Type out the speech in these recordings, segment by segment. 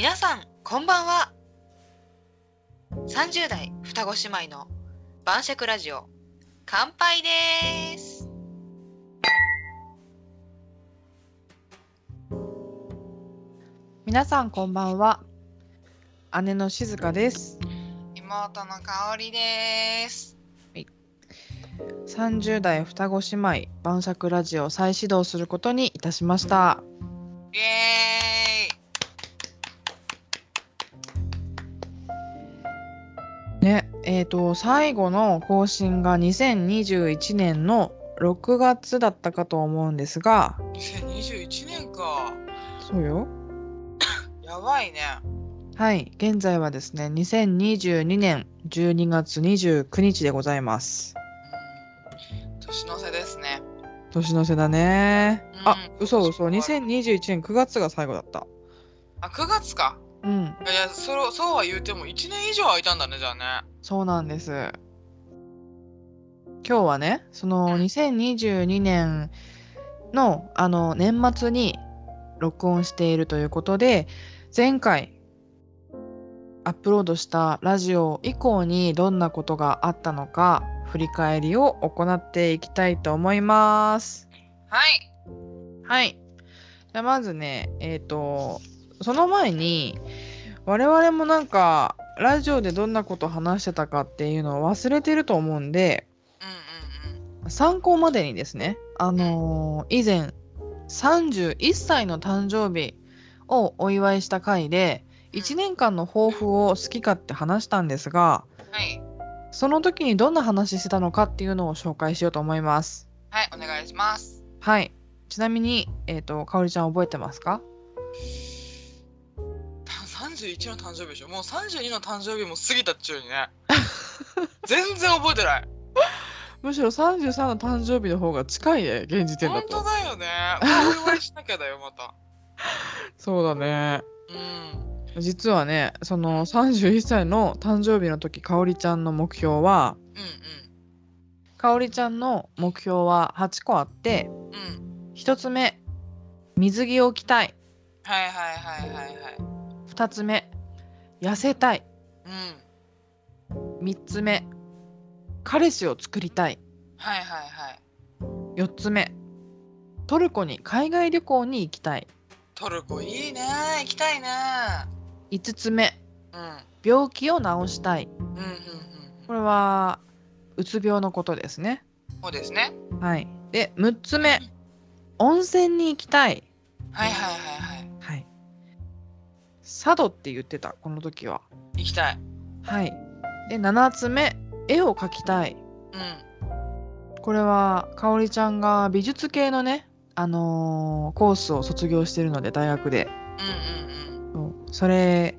皆さんこんばんは。30代双子姉妹の晩酌ラジオ。乾杯です。皆さんこんばんは。姉の静香です。妹の香りです。30代双子姉妹晩酌ラジオを再始動することにいたしました。イエねえー、と最後の更新が2021年の6月だったかと思うんですが。ーイ2021年か。そうよ。やばいね。はい。現在はですね2022年12月29日でございます。うん年の瀬ですね。年の瀬だね。あうん。嘘嘘。2021年9月が最後だった。あ9月か。うん。いやそれそうは言うても1年以上空いたんだねじゃあねそうなんです。今日はね、そのうん2022年のあの年末に録音しているということで、前回アップロードしたラジオ以降にどんなことがあったのか振り返りを行っていきたいと思います。はいはい。じゃあまずね、えっ、と、その前に、我々もなんか、ラジオでどんなこと話してたかっていうのを忘れてると思うんで、うんうんうん。参考までにですね、あのー以前、31歳の誕生日をお祝いした回で、1年間の抱負を好きかって話したんですが、はい。その時にどんな話してたのかっていうのを紹介しようと思います。はいお願いします。はい。ちなみに、えっ、と、かおりちゃん覚えてますか？た31の誕生日でしょ？もう32の誕生日も過ぎたっちゅうにね。全然覚えてない。むしろ33の誕生日の方が近いね現時点だ本当とだよね。ま あお祝いしなきゃだよまた。そうだね。うん。実はねその31歳の誕生日の時かおりちゃんの目標はうんかおりちゃんの目標は8個あってうん。うん1つ目水着を着たい。はいはいはいはいはい2つ目。痩せたい。うん。3つ目。彼氏を作りたい。はいはいはい。4つ目。トルコに海外旅行に行きたい。トルコいいね。行きたいね。5つ目。うん。病気を治したい。うんうんうんこれはうつ病のことですね。そうですね。はい。で、6つ目、温泉に行きたい。はいはい。はいはいはい。佐渡って言ってた、この時は。行きたいはい。で、7つ目、絵を描きたい。うんこれは、かおりちゃんが美術系のね、あのーコースを卒業してるので、大学で。うんうんうんそれ、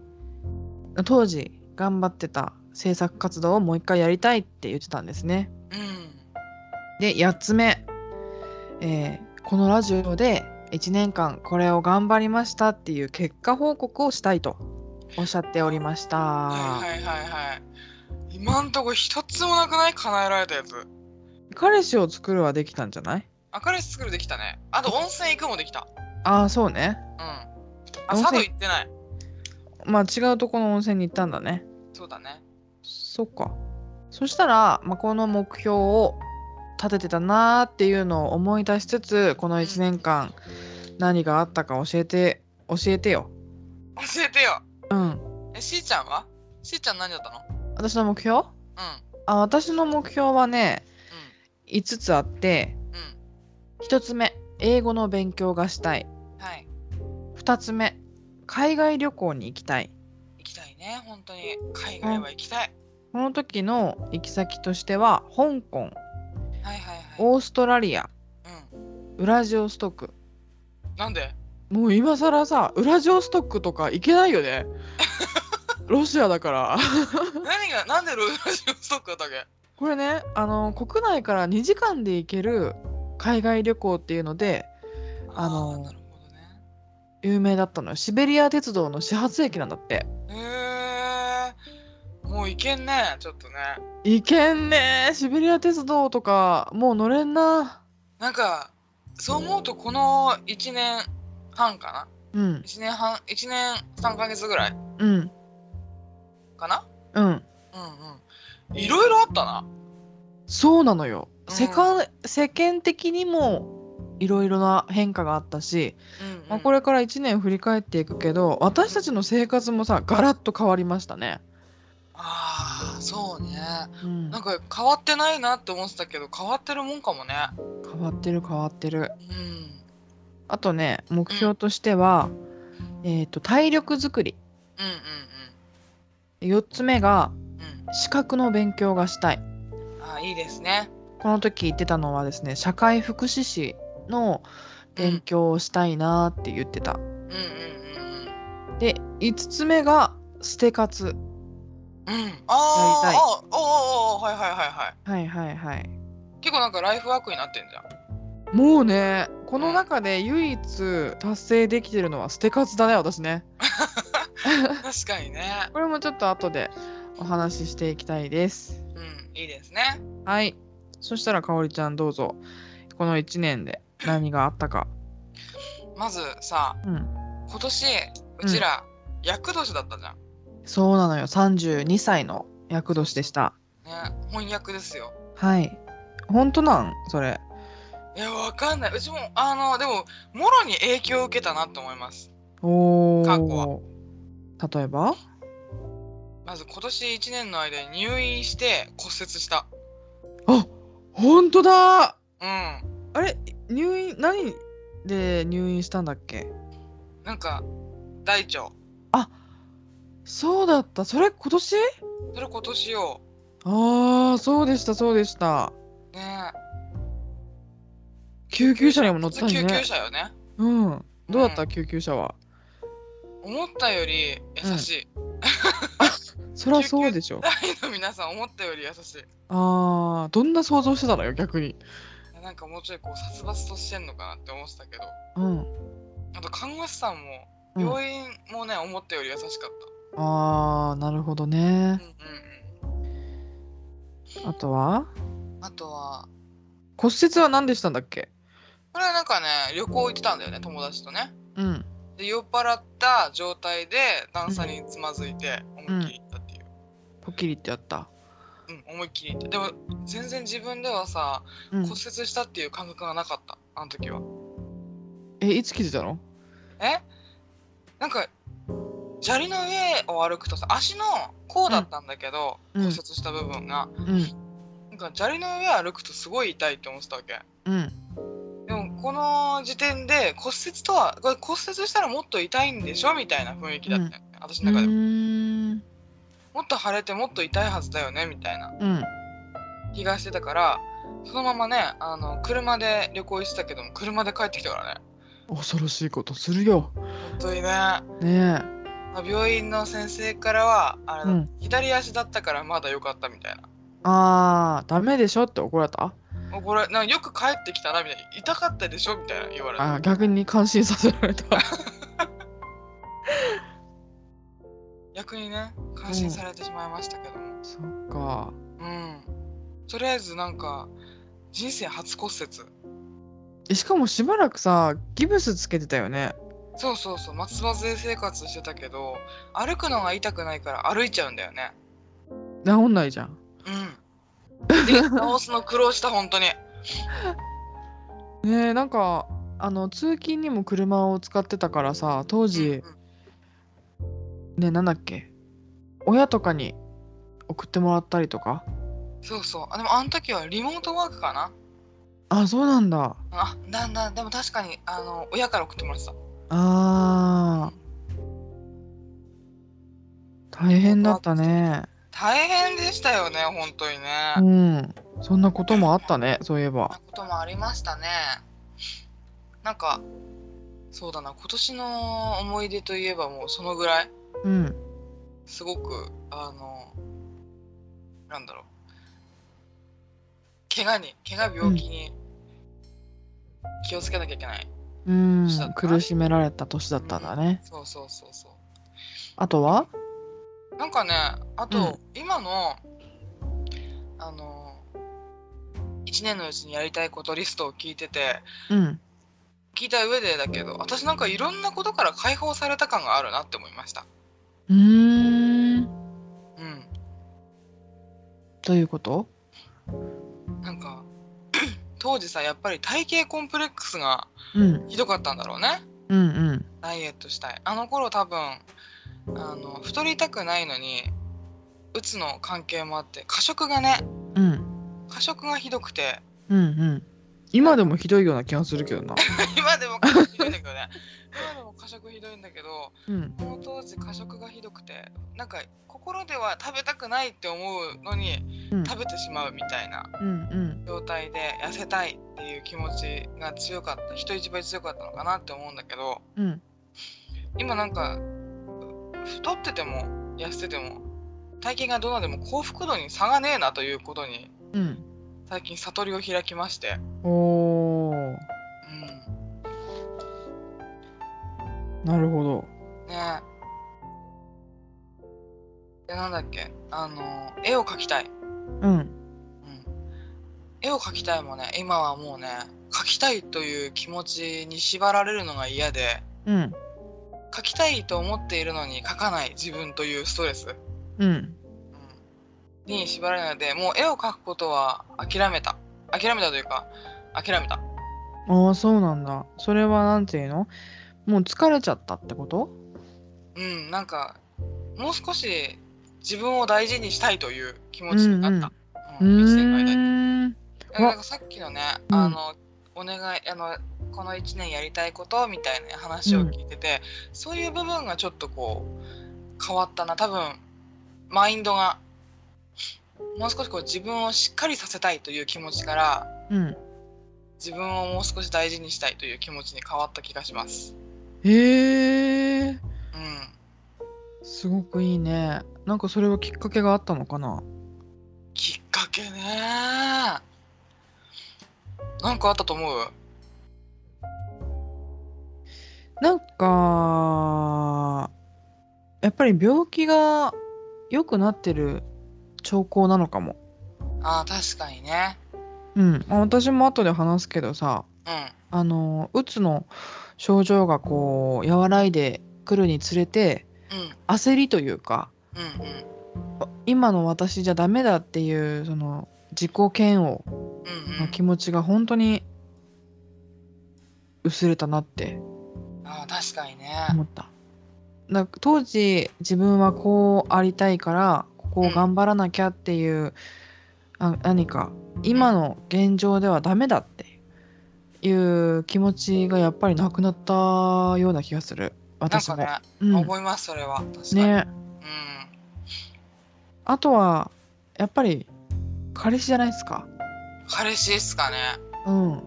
当時頑張ってた制作活動をもう一回やりたいって言ってたんですね。うんで8つ目、えーこのラジオで1年間これを頑張りましたっていう結果報告をしたいとおっしゃっておりました。はいはいはいはい。今んとこ一つもなくない叶えられたやつ。彼氏を作るはできたんじゃない？明るい作るできたね。あと温泉行くもできた。ああそうね。うん。あ佐渡行ってない。まあ違うとこの温泉に行ったんだね。そうだね。そっか。そしたら、まあ、この目標を立ててたなーっていうのを思い出しつつこの1年間何があったか教えて教えてよ。教えてよ。うん。えしーちゃんは？しーちゃん何だったの？私の目標？うん。あ私の目標はね5つあってうん。1つ目英語の勉強がしたい。うんはい。2つ目海外旅行に行きたい。行きたいね。本当に。海外は行きたい、この時の行き先としては香港はいはいはい。オーストラリア。うウラジオストク。んなんで？もう今更さウラジオストックとか行けないよね。ロシアだから。何がなんでロイヤルストックだっけ？これねあの国内から2時間で行ける海外旅行っていうのであの有名だったのよ。シベリア鉄道の始発駅なんだって。へえもう行けんねちょっとね。行けんねシベリア鉄道とかもう乗れんな。なんかそう思うとこの1年半かうん。1年半1年3ヶ月ぐらいうん。かな。うん。うんうん。いろいろあったな。そうなのよ、うん。世間世間的にもいろいろな変化があったし、うん、うん。まあ、これから1年振り返っていくけど私たちの生活もさガラッと変わりましたね。ああそうね。うん。なんか変わってないなって思ってたけど変わってるもんかもね。変わってる変わってる。うん。あとね目標としては、えー、と体力づくり。うん4つ目がうん。うん資格の勉強がしたい。うんあーいいですね。この時言ってたのはですね社会福祉士の勉強をしたいなって言ってた。うんうんうんで5つ目が捨て活。うんやりたいあーあーあーはいはいはいはいはいはいはい。結構なんかライフワークになってんじゃんもうねこの中で唯一達成できてるのは捨て活だね私ね。確かにねこれもちょっと後でお話ししていきたいです。うんいいですねはい。そしたらかおりちゃんどうぞ。この1年で何があったか。まずさうん。今年うちら厄年だったじゃん、そうなのよ。32歳の厄年でした。ね翻訳ですよ。はい。本当なん？それ。いやわかんない。うちもあのでももろに影響を受けたなと思います。お過去お。例えば？まず今年1年の間に入院して骨折した。あ本当だ！うん。あれ？入院何で入院したんだっけ？なんか大腸そうだった。それ今年？それ今年よああ、そうでした、そうでした。ね救急車にも乗った普通救急。車よねうん。どうだった、うん救急車は？思ったより優しい、そりゃそうでしょ。大の皆さん思ったより優しいああ、どんな想像してたのよ、逆に。なんかもうちょいこう殺伐としてんのかなって思ってたけどうん。あと看護師さんもうん病院もね、思ったより優しかっああ、なるほどね。あとはうん、あとは？骨折は何でしたんだっけ？これはなんかね旅行行ってたんだよね友達とね。うん。で酔っ払った状態で段差につまずいて思いっきり行ったっていう、ポキリってやった？うん思いっきり行ってでも全然自分ではさうん。骨折。したっていう感覚がなかったあの時は。え、いつ気づいたの？え？なんか砂利の上を歩くとさ足の甲だったんだけど、うん骨折した部分がうん。なんか砂利の上歩くとすごい痛いって思ってたわけうん。でもこの時点で骨折とは骨折したらもっと痛いんでしょみたいな雰囲気だったよね、私の中でも。もっと腫れてもっと痛いはずだよねみたいなうん。気がしてたからそのままねあの車で旅行行ってたけども車で帰ってきたからね恐ろしいことするよ。本当にねねまあ病院の先生からはあれだ、うん左足だったからまだ良かったみたいなえ。ああ、ダメでしょって怒られた？もうこれなんかよく帰ってきたなみたいな痛かったでしょみたいな言われてあー逆に感心させられた。逆にね感心されてしまいましたけどもそっか。うん、とりあえずなんか人生初骨折えしかもしばらくさ、ギブスつけてたよね。そうそうそう松葉杖生活してたけど歩くのが痛くないから歩いちゃうんだよね。治んないじゃん。うん。で直すの苦労した本当に。ねえ、なんか、あの、通勤にも車を使ってたからさ、当時、ねえ、なんだっけ親とかに送ってもらったりとか？そうそう。あでもあの時はリモートワークかな。あ、そうなんだ。あだんだんでも確かにあの親から送ってもらってたあー、大変だったね。大変でしたよね本当にね、うそんん。そんなこともあったね、そういえばな。こともありましたねなんかそうだな今年の思い出といえばもうそのぐらいうん。すごくあのなんだろう怪我に怪我病気に気をつけなきゃいけない、うん苦しめられた年だったんだね。そうそうそうそう。あとは？なんかねあと、うん。今のあの1年のうちにやりたいことリストを聞いててうん。聞いた上でだけど私なんかいろんなことから解放された感があるなって思いました。うーん。うん。どういうこと？なんか当時さやっぱり体型コンプレックスがうん。ひどかったんだろうね。うんうん。ダイエットしたい。あの頃多分あの太りたくないのにうつの関係もあって過食がねうん。過食がひどくて。うんうん。今でもひどいような気がするけどな。今でも過食ひどいんだけどね今でも過食ひどいんだけどうん。この当時過食がひどくてなんか心では食べたくないって思うのにうん。食べてしまうみたいな状態で痩せたいっていう気持ちが強かった人一倍強かったのかなって思うんだけどうん。今なんか太ってても痩せてても体型がどうなでも幸福度に差がねえなということにうん。最近悟りを開きまして、なるほど。ね。でなんだっけ？あの絵を描きたい、うん。うん、絵を描きたいもね。今はもうね描きたいという気持ちに縛られるのが嫌で。うん。描きたいと思っているのに描かない。自分というストレス、うん。うん。に縛られないので。もう絵を描くことは諦めた。諦めたというか諦めた。ああそうなんだ。それはなんていうの？もう疲れちゃったってこと？うんなんかもう少し自分を大事にしたいという気持ちになった、ううん。う一年の間にーんなんかさっきのね、うん。あのお願いあのこの1年やりたいことみたいな話を聞いてて、そういう部分がちょっとこう変わったな。多分マインドがもう少しこう自分をしっかりさせたいという気持ちからうん。自分をもう少し大事にしたいという気持ちに変わった気がします。へえうん、すごくいいね。なんかそれはきっかけがあったのかな？きっかけね。なんかあったと思う。なんかやっぱり病気が良くなってる兆候なのかも。あー確かにね。うん。まあ私も後で話すけどさうん。あのうつの症状がこう和らいでくるにつれてうん焦りというかうんうん今の私じゃダメだっていうその自己嫌悪の気持ちが本当に薄れたなってあー確かにね。思った。なんか当時自分はこうありたいからここを頑張らなきゃっていう、あ何か今の現状ではダメだっていう気持ちがやっぱりなくなったような気がする私も。かね、うん思いますそれは確かに。ねうんあとはやっぱり彼氏じゃないですか。彼氏っすかね。うん。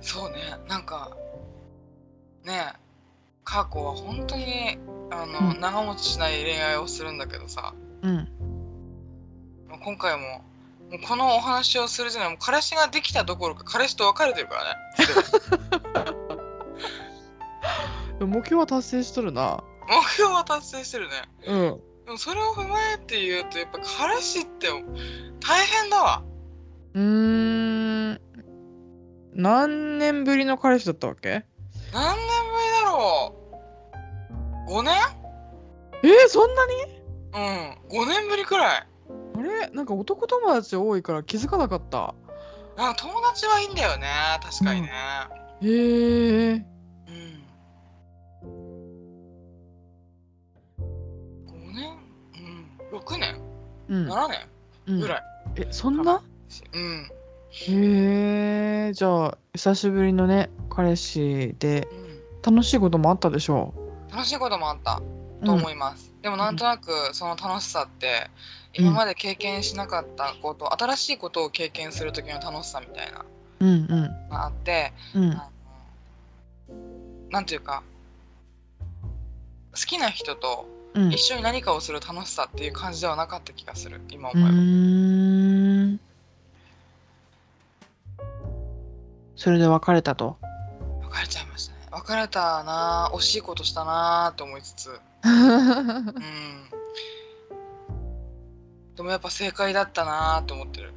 そうねなんかねカーコは本当にあの、うん長持ちしない恋愛をするんだけどさうん。今回もこのお話をするじゃないもう彼氏ができたどころか彼氏と別れてるからね。目標は達成しとるな。目標は達成してるね。うん。でもそれを踏まえて言うとやっぱ彼氏って大変だわ。うーん。何年ぶりの彼氏だったわけ？何年ぶりだろう。5年？えー、そんなに？うん。5年ぶりくらいなんか男友達多いから気づかなかった。なんか友達はいいんだよね。確かにね。へえ。うん、5年？うん。6年？うん。7年？うん。ぐらい、え、そんな？うん。へえ。じゃあ、久しぶりのね、彼氏でうん、楽しいこともあったでしょ楽しいこともあった。う。と思います、でもなんとなくその楽しさって今まで経験しなかったこと、新しいことを経験する時の楽しさみたいなうんうん。のがあって、うん。あのなんていうか好きな人とうん。一緒に何かをする楽しさっていう感じではなかった気がする今う思えば。それで別れたと？別れちゃいましたね。別れたな惜しいことしたなと思いつつうん。でもやっぱ正解だったなと思ってる。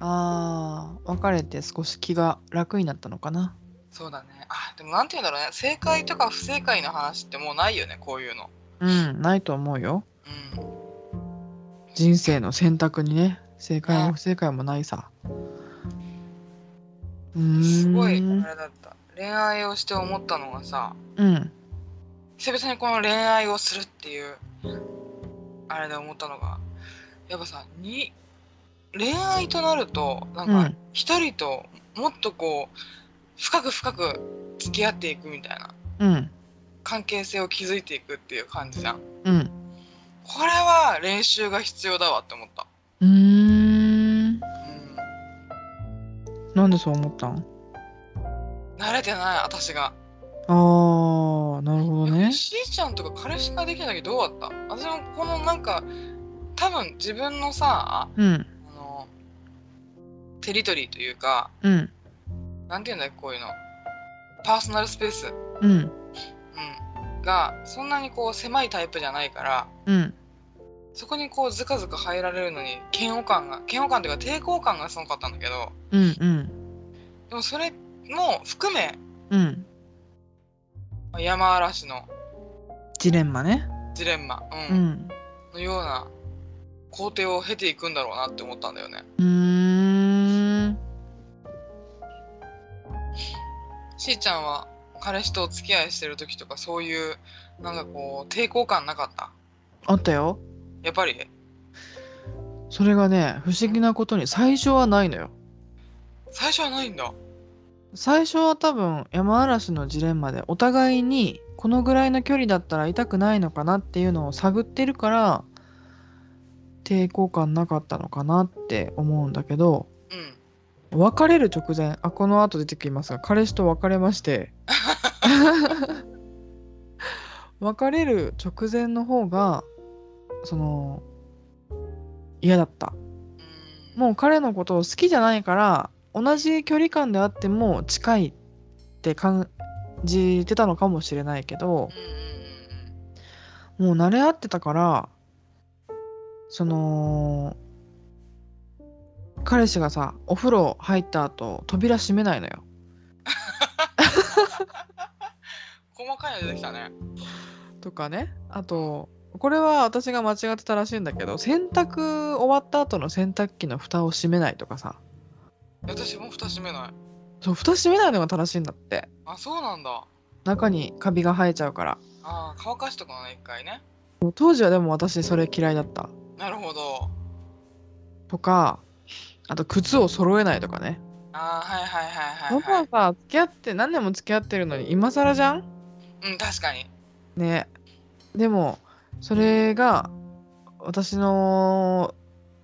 ああ、別れて少し気が楽になったのかな。そうだね。あでもなんて言うんだろうね。正解とか不正解の話ってもうないよねこういうの。うんないと思うよ。うん。人生の選択にね。正解ね。も不正解もないさ。うーん。すごいあれだった。恋愛をして思ったのがさうん久々にこの恋愛をするっていうあれで思ったのがやっぱさに恋愛となるとなんかうん。一人ともっとこう深く深く付き合っていくみたいなうん。関係性を築いていくっていう感じじゃん。うん。これは練習が必要だわって思った。うーん。うんなんでそう思ったん？慣れてない私が。あーなるほどね。しーちゃんとか彼氏ができた時どうだった？私もこのなんか多分自分のさうん。あのテリトリーというかうん。なんていうんだよこういうの。パーソナルスペース、うん。うん、がそんなにこう狭いタイプじゃないからうん。そこにこうずかずか入られるのに嫌悪感が嫌悪感というか抵抗感がすごかったんだけどうんうん。でもそれも含めうん山嵐の。ジレンマね。ジレンマ、ううんん。のような工程を経ていくんだろうなって思ったんだよね。うーん。しーちゃんは彼氏とお付き合いしてる時とかそういうなんかこう抵抗感なかった？あったよ。やっぱり？それがね不思議なことに最初はないのよ。最初はないんだ。最初は多分山嵐のジレンマでお互いにこのぐらいの距離だったら痛くないのかなっていうのを探ってるから抵抗感なかったのかなって思うんだけどうん。別れる直前あこの後出てきますが彼氏と別れまして 別れる直前の方がその嫌だったうんもう彼のことを好きじゃないから同じ距離感であっても近いって感じてたのかもしれないけどもう慣れ合ってたからその彼氏がさお風呂入った後扉閉めないのよ。細かいの出てきたね。とかねあとこれは私が間違ってたらしいんだけど洗濯終わった後の洗濯機の蓋を閉めないとかさ私も蓋閉めない。そう蓋閉めないのが正しいんだってあ、そうなんだ。中にカビが生えちゃうからああ、乾かしとくのね、一回ね。当時はでも私それ嫌いだったなるほど。とかあと靴を揃えないとかねああ、はいはいはいはい、は。ないさ付き合って何年も付き合ってるのに今更じゃん？うん、確かに。ねでもそれが私の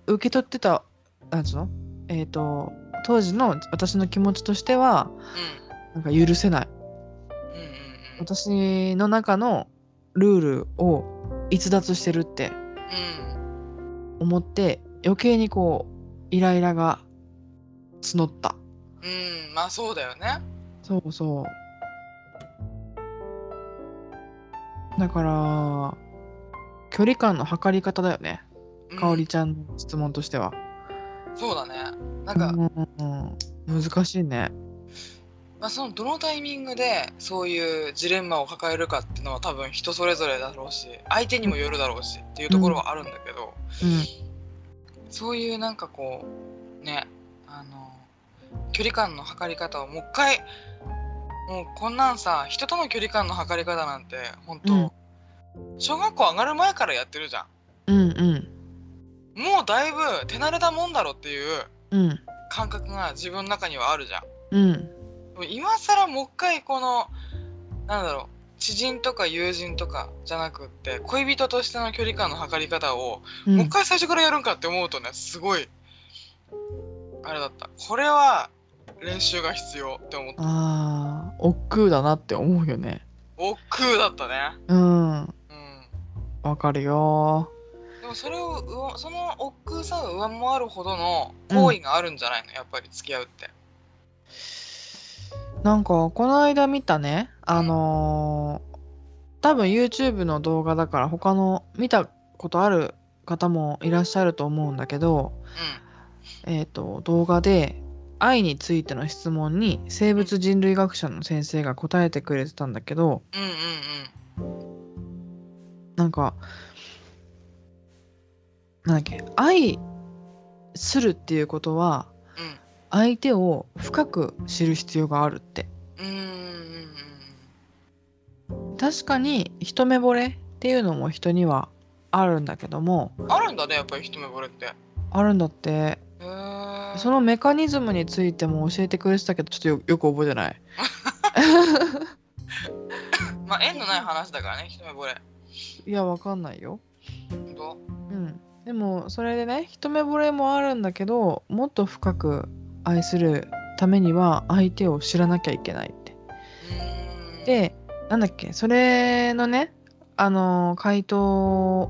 受け取ってたなんつうの？えっ、と当時の私の気持ちとしてはうなんか許せないん。うんうんうん。私の中のルールを逸脱してるってうん。思って余計にこうイライラが募ったうん、まあそうだよね。そうそうだから距離感の測り方だよねうんかおりちゃんの質問としては、そうだね。なんか、うん。うん、難しいね。まあ、そのどのタイミングでそういうジレンマを抱えるかっていうのは多分人それぞれだろうし相手にもよるだろうしっていうところはあるんだけど、そういうなんかこうねあの距離感の測り方をもう一回もうこんなんさ人との距離感の測り方なんて本当、うん。小学校上がる前からやってるじゃうんうんんもうだいぶ手慣れたもんだろっていううん。感覚が自分の中にはあるじゃん。うん。今更もう一回このなんだろう知人とか友人とかじゃなくって恋人としての距離感の測り方をうん。もう一回最初からやるんかって思うとねすごいあれだった。これは練習が必要って思った。あー億劫だなって思うよね。億劫だったね。うん。うん。わかるよでもそれをその億劫さを上回るほどの行為があるんじゃないの、やっぱり付き合うって。なんかこの間見たね。あのー多分 YouTube の動画だから他の見たことある方もいらっしゃると思うんだけどえっ、と動画で愛についての質問に生物人類学者の先生が答えてくれてたんだけどうんうん。なんかなんだっけ愛するっていうことはうん相手を深く知る必要があるって。うん。うんうん確かに一目惚れっていうのも人にはあるんだけどもうんあるんだねやっぱり一目惚れって。へあるんだって。えそのメカニズムについても教えてくれてたけどちょっとよよく覚えてない。まあ縁のない話だからね一目惚れ。いやわかんないよ。本当？うんでもそれでね一目惚れもあるんだけどもっと深く愛するためには相手を知らなきゃいけないって。でなんだっけそれのねあの回答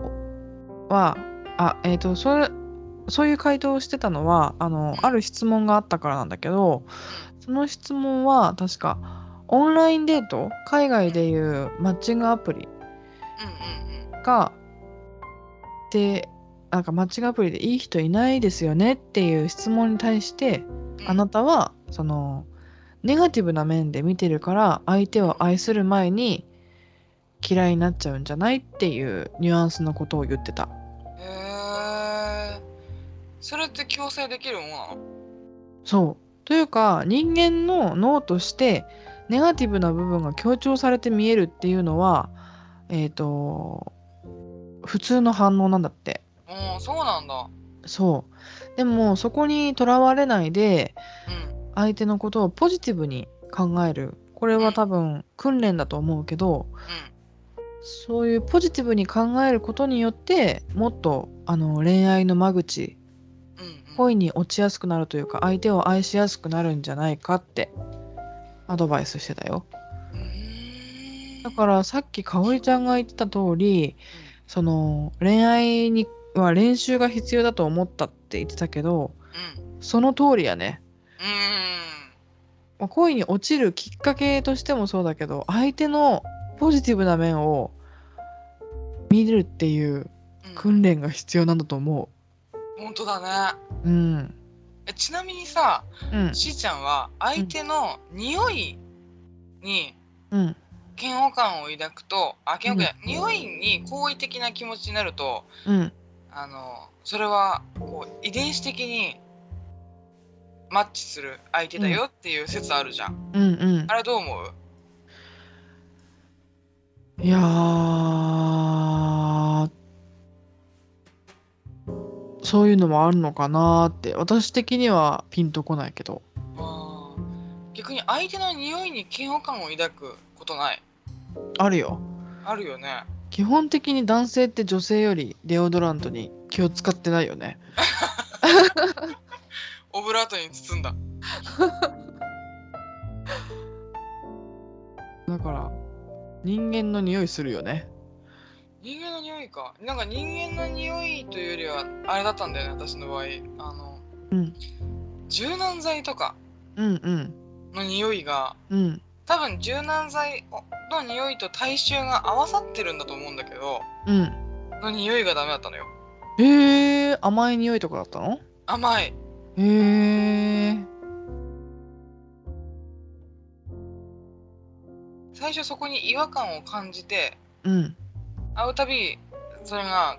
はあえっ、とそれそういう回答をしてたのはあのある質問があったからなんだけどその質問は確かオンラインデート海外でいうマッチングアプリがでなんかマッチングアプリでいい人いないですよねっていう質問に対してうん。あなたはそのネガティブな面で見てるから相手を愛する前に嫌いになっちゃうんじゃないっていうニュアンスのことを言ってた。へえそれって強制できるものなの？そう。というか人間の脳としてネガティブな部分が強調されて見えるっていうのはえっ、と普通の反応なんだってうんそうなんだ。そう。でもそこにとらわれないでうん相手のことをポジティブに考える。これは多分訓練だと思うけどそういうポジティブに考えることによってもっとあの恋愛の間口うんうんうん恋に落ちやすくなるというか相手を愛しやすくなるんじゃないかってアドバイスしてたよ。だからさっきかおりちゃんが言ってた通りその恋愛には練習が必要だと思ったって言ってたけどうんその通りやねうーんまあ恋に落ちるきっかけとしてもそうだけど相手のポジティブな面を見るっていううん訓練が必要なんだと思本当だねう。うん。えちなみにさうん。しーちゃんは相手の匂いにうん。嫌悪感を抱くとあ嫌悪感、匂いに好意的な気持ちになるとうん。あのそれはこう遺伝子的にマッチする相手だよっていう説あるじゃん、うん。うん。あ。れどう思う？いやー。そういうのもあるのかなーって。私的にはピンとこないけど。逆に相手の匂いに嫌悪感を抱くことない？あるよ。あるよね基本的に男性って女性よりデオドラントに気を使ってないよね。オブラートに包んだ。だから人間の匂いするよね。人間の匂いか。なんか人間の匂いというよりはあれだったんだよね私の場合。あの、うん。柔軟剤とかの匂いがうん多分柔軟剤の匂いと体臭が合わさってるんだと思うんだけどうん。の匂いがダメだったのよ。へえ甘い匂いとかだったの？甘い。へえ最初そこに違和感を感じてうん。会うたびそれが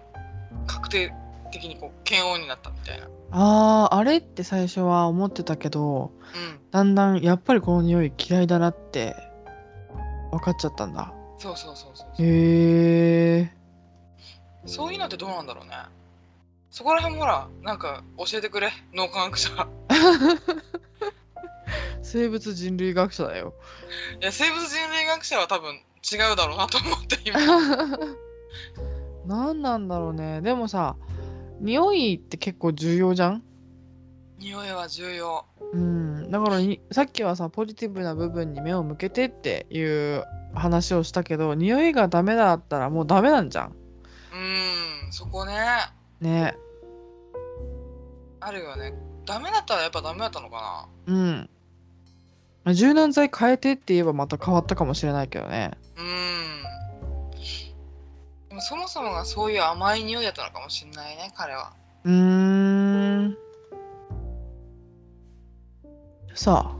確定的にこう嫌悪になったみたいな。あーあれって最初は思ってたけどうん。だんだんやっぱりこの匂い嫌いだなって分かっちゃったんだ。そうそうそうそうへえそういうのってどうなんだろうね。そこら辺もほらなんか教えてくれ。脳科学者。生物人類学者だよ。いや生物人類学者は多分違うだろうなと思って今。何なんだろうね。でもさ匂いって結構重要じゃん？匂いは重要。うん。だからにさっきはさポジティブな部分に目を向けてっていう話をしたけど匂いがダメだったらもうダメなんじゃん？うんそこね。ね。あるよね。ダメだったらやっぱダメだったのかうん。柔軟剤変えてって言えばまた変わったかもしれないけどね。なうん。でもそもそもがそういう甘い匂いだったのかもしれないね彼は。うーん。さ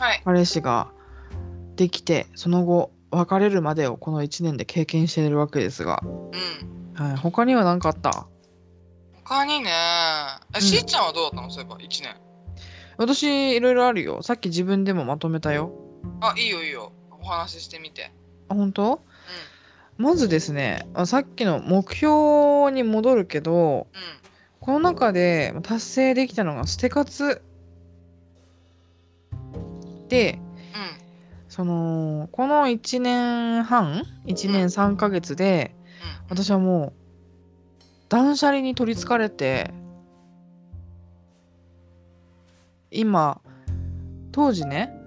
はい。彼氏ができてその後別れるまでをこの1年で経験しているわけですが、うん。はい、他には何かあった？他にね。え、ん。しーちゃんはどうだったの？そういえば1年。私いろいろあるよ。さっき自分でもまとめたよ。あいいよいいよ。お話ししてみて。あ本当？まずですねあさっきの目標に戻るけどうんこの中で達成できたのが捨て活。でそのこの1年半1年3ヶ月で私はもう断捨離に取りつかれて今当時ね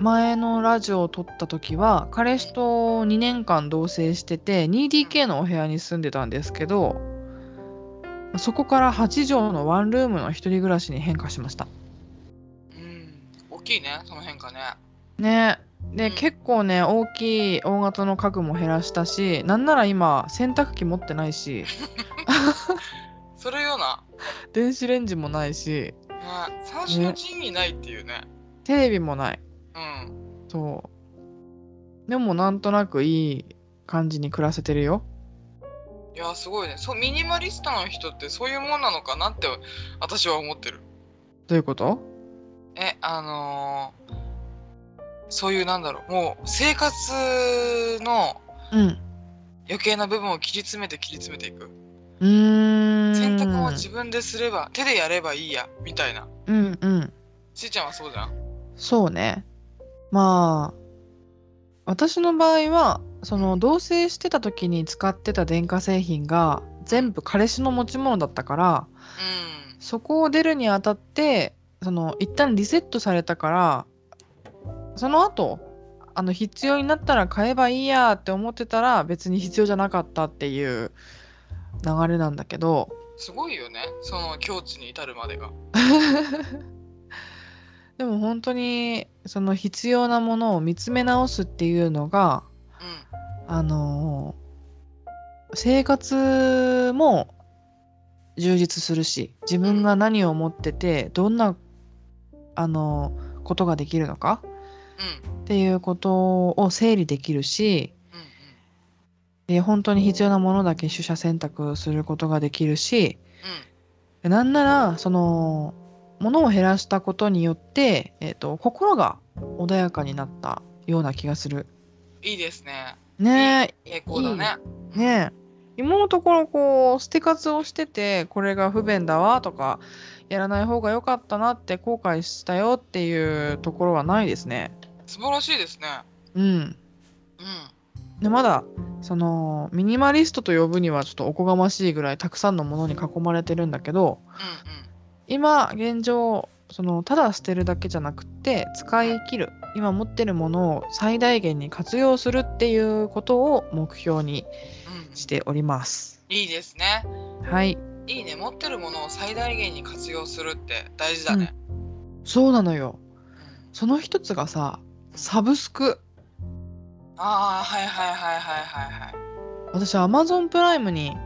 前のラジオを撮った時は彼氏と2年間同棲してて 2DK のお部屋に住んでたんですけどそこから8畳のワンルームの一人暮らしに変化しました。うん。うん大きいねその変化ね。ね。で、うん。結構ね大きい大型の家具も減らしたしなんなら今洗濯機持ってないし。それような。電子レンジもないし。ね。三種の神器ないっていうね。テレビもない。うんそう。でもなんとなくいい感じに暮らせてるよ。いやすごいね。そうミニマリストの人ってそういうもんなのかなって私は思ってる。どういうこと？えあのーそういうなんだろう。もう生活のうん。余計な部分を切り詰めて切り詰めていく。うーん。洗濯も自分ですれば手でやればいいやみたいな。うんうん。しーちゃんはそうじゃん？そうねまあ私の場合はその同棲してた時に使ってた電化製品が全部彼氏の持ち物だったからうん。そこを出るにあたってその一旦リセットされたからその後あの必要になったら買えばいいやって思ってたら別に必要じゃなかったっていう流れなんだけど。すごいよね。その境地に至るまでが でも本当にその必要なものを見つめ直すっていうのがうん。あのー生活も充実するし自分が何を持っててどんなあのーことができるのかうん。っていうことを整理できるしうんで本当に必要なものだけ取捨選択することができるしうん。なんならその物を減らしたことによって、えー、と心が穏やかになったような気がする。いいですね。ね。平行だね。えね。え今のところこう捨て活をしててこれが不便だわとかやらない方が良かったなって後悔したよっていうところはないですね。素晴らしいですね。うん、うん。でまだそのミニマリストと呼ぶにはちょっとおこがましいぐらいたくさんのものに囲まれてるんだけどうん今現状そのただ捨てるだけじゃなくって使い切る今持ってるものを最大限に活用するっていうことを目標にうん。うんしております。いいですね。はい。いいね。持ってるものを最大限に活用するって大事だね、そうなのよ。うん。その一つがさサブスク。ああはいはいはいはいはいはい。私 Amazon プライムに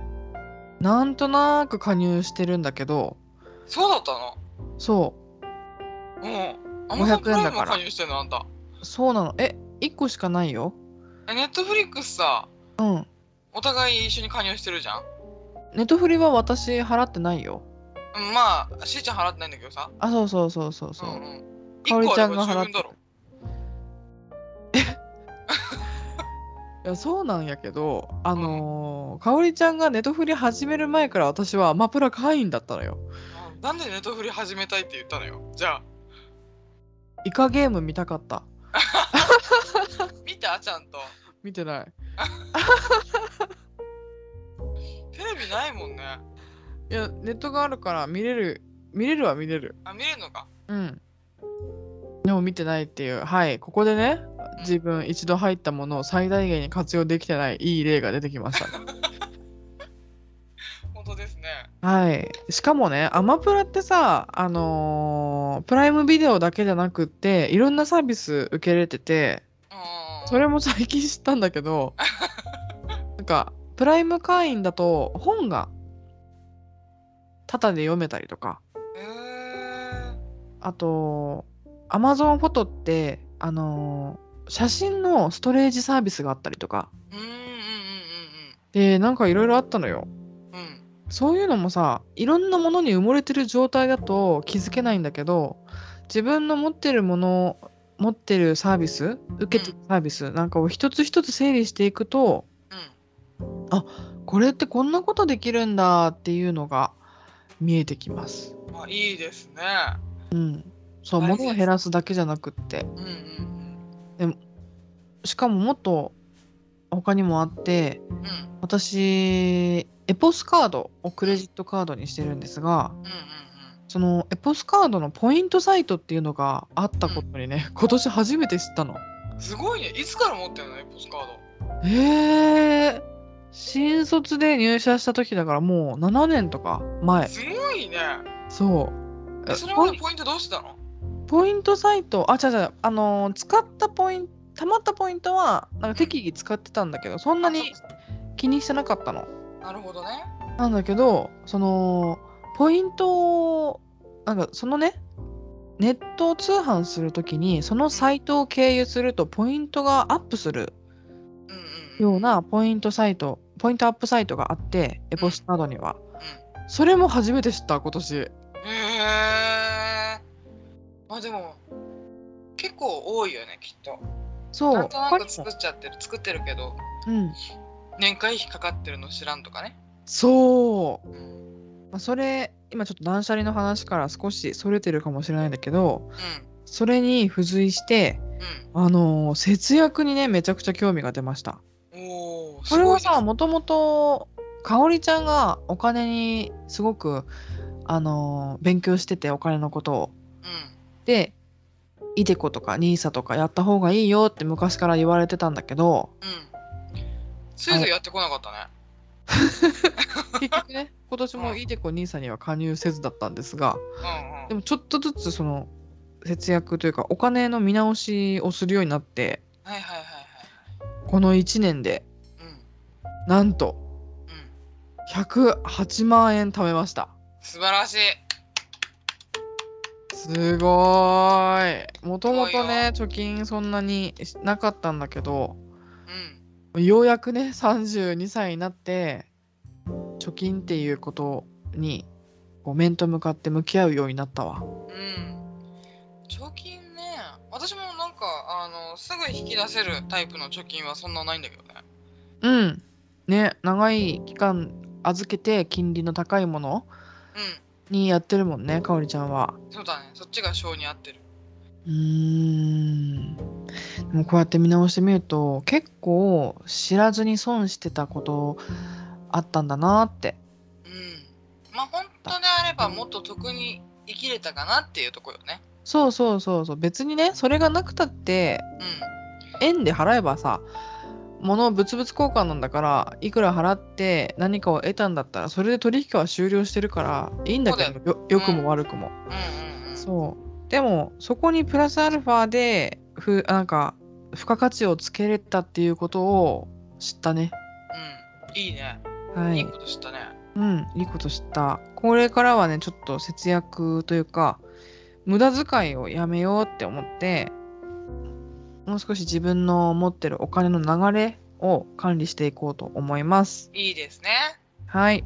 なんとなく加入してるんだけどそうだったの？そう。ん。ア500マゾンプライム円だから加入してんのあんた。うそうなの。え1個しかないよ。えネットフリックスさうん。お互い一緒に加入してるじゃん？ネットフリは私払ってないよ。うんまあしーちゃん払ってないんだけどさ。あそうそうそうそうそう、んうん。かおりちゃんが一個あ払って。るれば十分だろ。いやそうなんやけどあのーかおりちゃんがネットフリ始める前から私はアマプラ会員だったのよ。あなんでネットフリ始めたいって言ったのよ？じゃあ。イカゲーム見たかった。見た？ちゃんと。見てない。テレビないもんね。いやネットがあるから見れる見れるは見れる。あ見れるのか。うん。でも見てないっていう。はい。ここでね自分一度入ったものを最大限に活用できてないいい例が出てきました 本当ですね。はい。しかもねアマプラってさあのープライムビデオだけじゃなくっていろんなサービス受けれててうんそれも最近知ったんだけど なんかプライム会員だと本がタダで読めたりとか。あと Amazon フォトってあの写真のストレージサービスがあったりとか。でなんかいろいろあったのよそういうのもさいろんなものに埋もれてる状態だと気づけないんだけど自分の持ってるもの持ってるサービス受けてるサービスなんかを一つ一つ整理していくとこれってこんなことできるんだっていうのが見えてきます。うんあいいですね。うん、そう物を減らすだけじゃなくって。うんうんしかももっと他にもあってうんうん。私エポスカードをクレジットカードにしてるんですがうんうんそのエポスカードのポイントサイトっていうのがあったことにね、今年初めて知ったの。うんすごいね。いつから持ってるのねポスカード？へえ新卒で入社した時だからもう7年とか前。すごいね。そう。えそれポイまでポイントどうしてたの？ポイントサイトあ違う違う。あのー使ったポイントたまったポイントはなんか適宜使ってたんだけどそんなに気にしてなかったのなるほどね。なんだけどそのポイントをなんかそのねネット通販するときにそのサイトを経由するとポイントがアップするようなポイントサイトポイントアップサイトがあってエポスカードには。うそれも初めて知った今年。んへえまあでも結構多いよねきっと。そう。なんとなく作っちゃってる作ってるけど。うん年会費かかってるの知らんとかね。そう。うんまあ、それ今ちょっと断捨離の話から少しそれてるかもしれないんだけどうそれに付随してんうん。あのー節約にねめちゃくちゃ興味が出ました。これはさもともとかおりちゃんがお金にすごくあのー勉強しててお金のことを。ねでイデコとか NISA とかやった方がいいよって昔から言われてたんだけどうんうんついぞやってこなかったね。結局ね 今年もイデコ NISA には加入せずだったんですがうんうん。でもちょっとずつその節約というかお金の見直しをするようになってはいはいはいはいこの1年でうんなんとうん108万円貯めました。素晴らしい。すごーい。もともとね貯金そんなになかったんだけどうんようやくね32歳になって貯金っていうことにこう面と向かって向き合うようになったわ。うん。貯金ね。私もなんかあのすぐ引き出せるタイプの貯金はそんなないんだけどね。うん。ね長い期間預けて金利の高いものうん。にやってるもんねかおりちゃんは。そうだね。そっちが性に合ってるうーん。でもこうやって見直してみると結構知らずに損してたことあったんだなって。うん。まあ本当であればもっと得に生きれたかなっていうところよね。そうそうそうそう。別にねそれがなくたってうん。円で払えばさ物物々交換なんだからいくら払って何かを得たんだったらそれで取引は終了してるからいいんだけどよ良くも悪くも、うんうんうん。そうでもそこにプラスアルファでふなんか付加価値をつけれたっていうことを知ったね。うん。いいね、、はい。いいことしたね。うん。いいこと知った。これからはねちょっと節約というか無駄遣いをやめようって思ってもう少し自分の持ってるお金の流れを管理していこうと思います。いいですね、はい。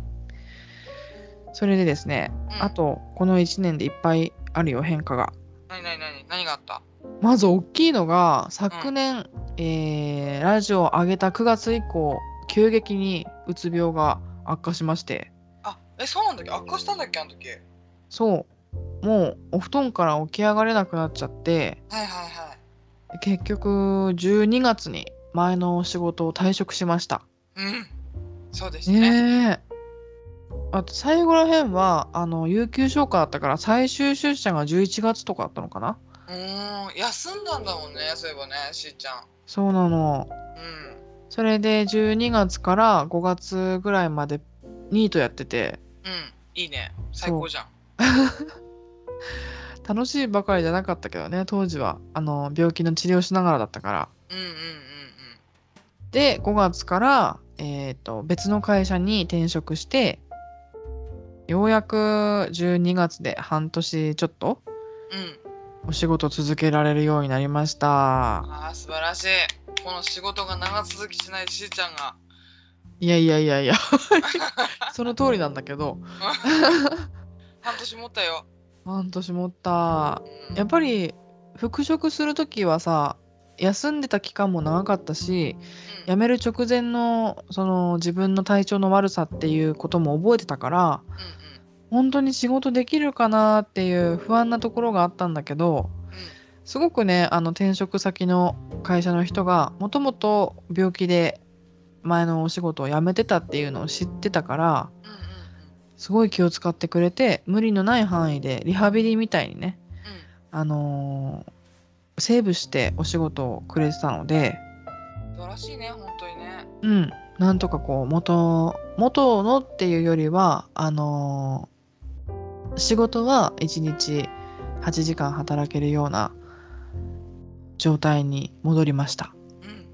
それでですねうん、あとこの1年でいっぱいあるよ変化が。何何何何があった？まず大きいのが昨年、えーラジオを上げた9月以降急激にうつ病が悪化しまして。あえそうなんだっけ？悪化したんだっけあの時？はいそう。もうお布団から起き上がれなくなっちゃって。はいはい結局12月に前の仕事を退職しました。うん。そうでしたね。ねえあと最後らへんはあの有給消化だったから最終出社が11月とかあったのかな？うーん休んだんだもんねそういえばねしーちゃん。そうなの。うん。それで12月から5月ぐらいまでニートやってて。うんいいね。最高じゃん。楽しいばかりじゃなかったけどね当時は。あの病気の治療しながらだったから。うんうんうんで5月から、えー、と別の会社に転職してようやく12月で半年ちょっとうん。お仕事続けられるようになりました。あー素晴らしい。この仕事が長続きしないしーちゃんが。いやいやいやいや。その通りなんだけど。半年持ったよ、半年持った。うん。やっぱり復職する時はさ休んでた期間も長かったしうん。辞める直前のその自分の体調の悪さっていうことも覚えてたからうん本当に仕事できるかなっていう不安なところがあったんだけどうん。すごくねあの転職先の会社の人がもともと病気で前のお仕事を辞めてたっていうのを知ってたからうんうんうん。すごい気を使ってくれて無理のない範囲でリハビリみたいにねあのーセーブしてお仕事をくれてたので。うん素晴らしいね本当にね。うん。なんとかこう元元のっていうよりはあのー仕事は1日8時間働けるような状態に戻りました。うん。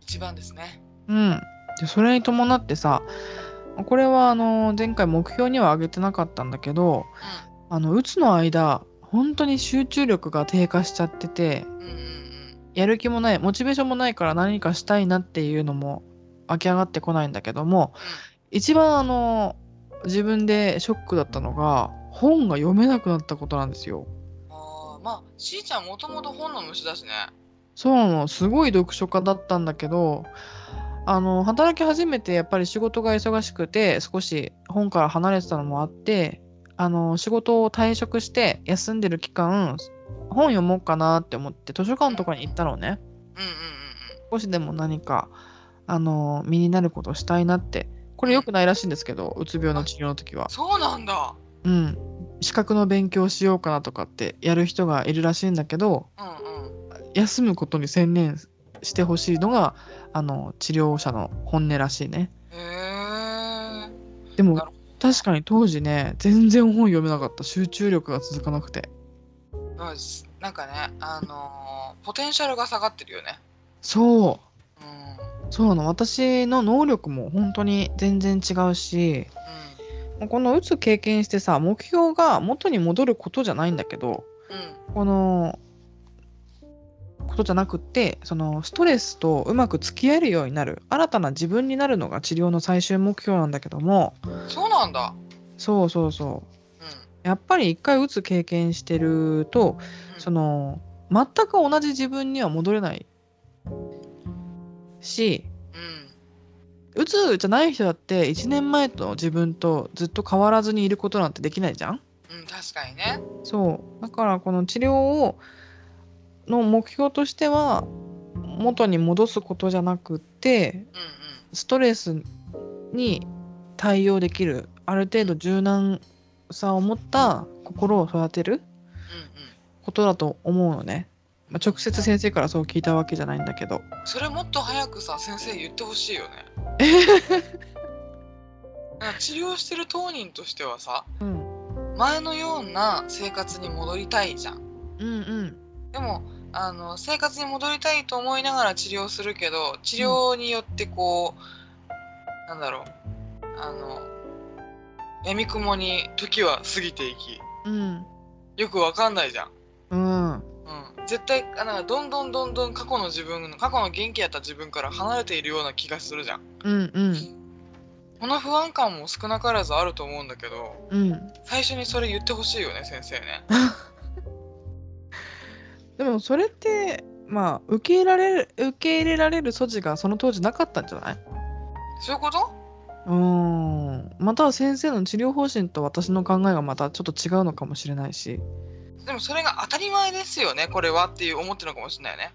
一番ですね。うん、でそれに伴ってさこれはあの前回目標には挙げてなかったんだけどあのうつの間本当に集中力が低下しちゃっててうんうんうん。やる気もないモチベーションもないから何かしたいなっていうのも湧き上がってこないんだけども一番あの自分でショックだったのが本が読めなくなったことなんですよ。あーまあしーちゃんもともと本の虫だしね。そうなの。すごい読書家だったんだけどあの働き始めてやっぱり仕事が忙しくて少し本から離れてたのもあってあの仕事を退職して休んでる期間本読もうかなって思って図書館とかに行ったのね。うんうんうん少しでも何かあの身になることをしたいなって。これ良くないらしいんですけどうつ病の治療の時は。そうなんだ。うん。資格の勉強しようかなとかってやる人がいるらしいんだけどうんうん。休むことに専念してほしいのがあの治療者の本音らしいね。でも確かに当時ね全然本読めなかった。集中力が続かなくて。なんかねあのーポテンシャルが下がってるよね。そう。うん。そうなの。私の能力も本当に全然違うしこのうつ経験してさ目標が元に戻ることじゃないんだけどうんうん。このことじゃなくってそのストレスとうまく付き合えるようになる。新たな自分になるのが治療の最終目標なんだけども。そうなんだ。そうそうそう。うん。やっぱり一回うつ経験してるとうん。その全く同じ自分には戻れないしうん。うつじゃない人だって1年前と自分とずっと変わらずにいることなんてできないじゃん。うん確かにね。そう。だからこの治療をの目標としては元に戻すことじゃなくってうんうん。ストレスに対応できるある程度柔軟さを持った心を育てることだと思うのね、まあ、直接先生からそう聞いたわけじゃないんだけど。それもっと早くさ先生言ってほしいよね。治療してる当人としてはさうん。前のような生活に戻りたいじゃん。うんうんでもあの生活に戻りたいと思いながら治療するけど治療によってこう、なんだろうあの闇雲に時は過ぎていきうんよくわかんないじゃん。うんうん、絶対あなんかどんどんどんどん過去の自分過去の元気やった自分から離れているような気がするじゃん。うんうんこの不安感も少なからずあると思うんだけどうん最初にそれ言ってほしいよね先生ね。でもそれってまあ受け入れられる受け入れられる素地がその当時なかったんじゃない？そういうこと？うーんまたは先生の治療方針と私の考えがまたちょっと違うのかもしれないしでもそれが当たり前ですよねこれはっていう思ってるのかもしれないよね。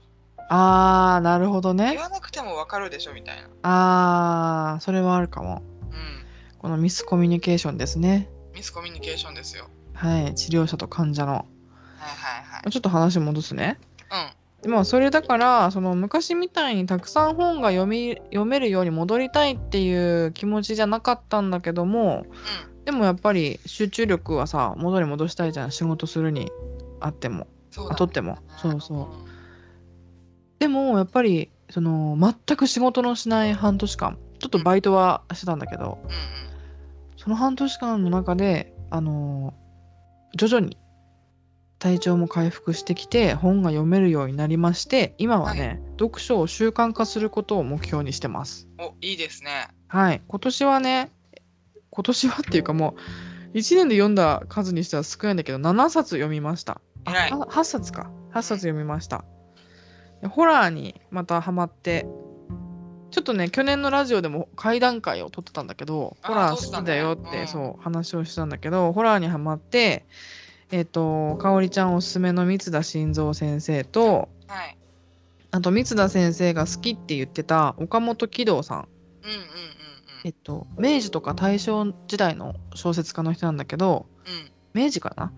あーなるほどね言わなくてもわかるでしょみたいな。あーそれはあるかもうん。このミスコミュニケーションですねミスコミュニケーションですよ。はい治療者と患者のはいはいはい。ちょっと話戻すねうん。でまあそれだからその昔みたいにたくさん本が読み読めるように戻りたいっていう気持ちじゃなかったんだけどもうん。でもやっぱり集中力はさ元に戻したいじゃん仕事するにあってもね。とってもそうそううん。でもやっぱりその全く仕事のしない半年間ちょっとバイトはしてたんだけどうんうん。その半年間の中であの徐々に体調も回復してきて本が読めるようになりまして今はね、読書を習慣化することを目標にしてます。おいいですね。はい。今年はね今年はっていうかもう1年で読んだ数にしては少ないんだけど7冊読みました。あ偉い。あ8冊か。8冊読みました。でホラーにまたハマってちょっとね去年のラジオでも怪談会を撮ってたんだけどホラー好きだよって、うん。そう話をしたんだけどホラーにハマってえっ、とかおりちゃんおすすめの三田晋三先生とはい。あと三田先生が好きって言ってた岡本喜道さん。うんうんうんえっと明治とか大正時代の小説家の人なんだけどうん。うん明治かな？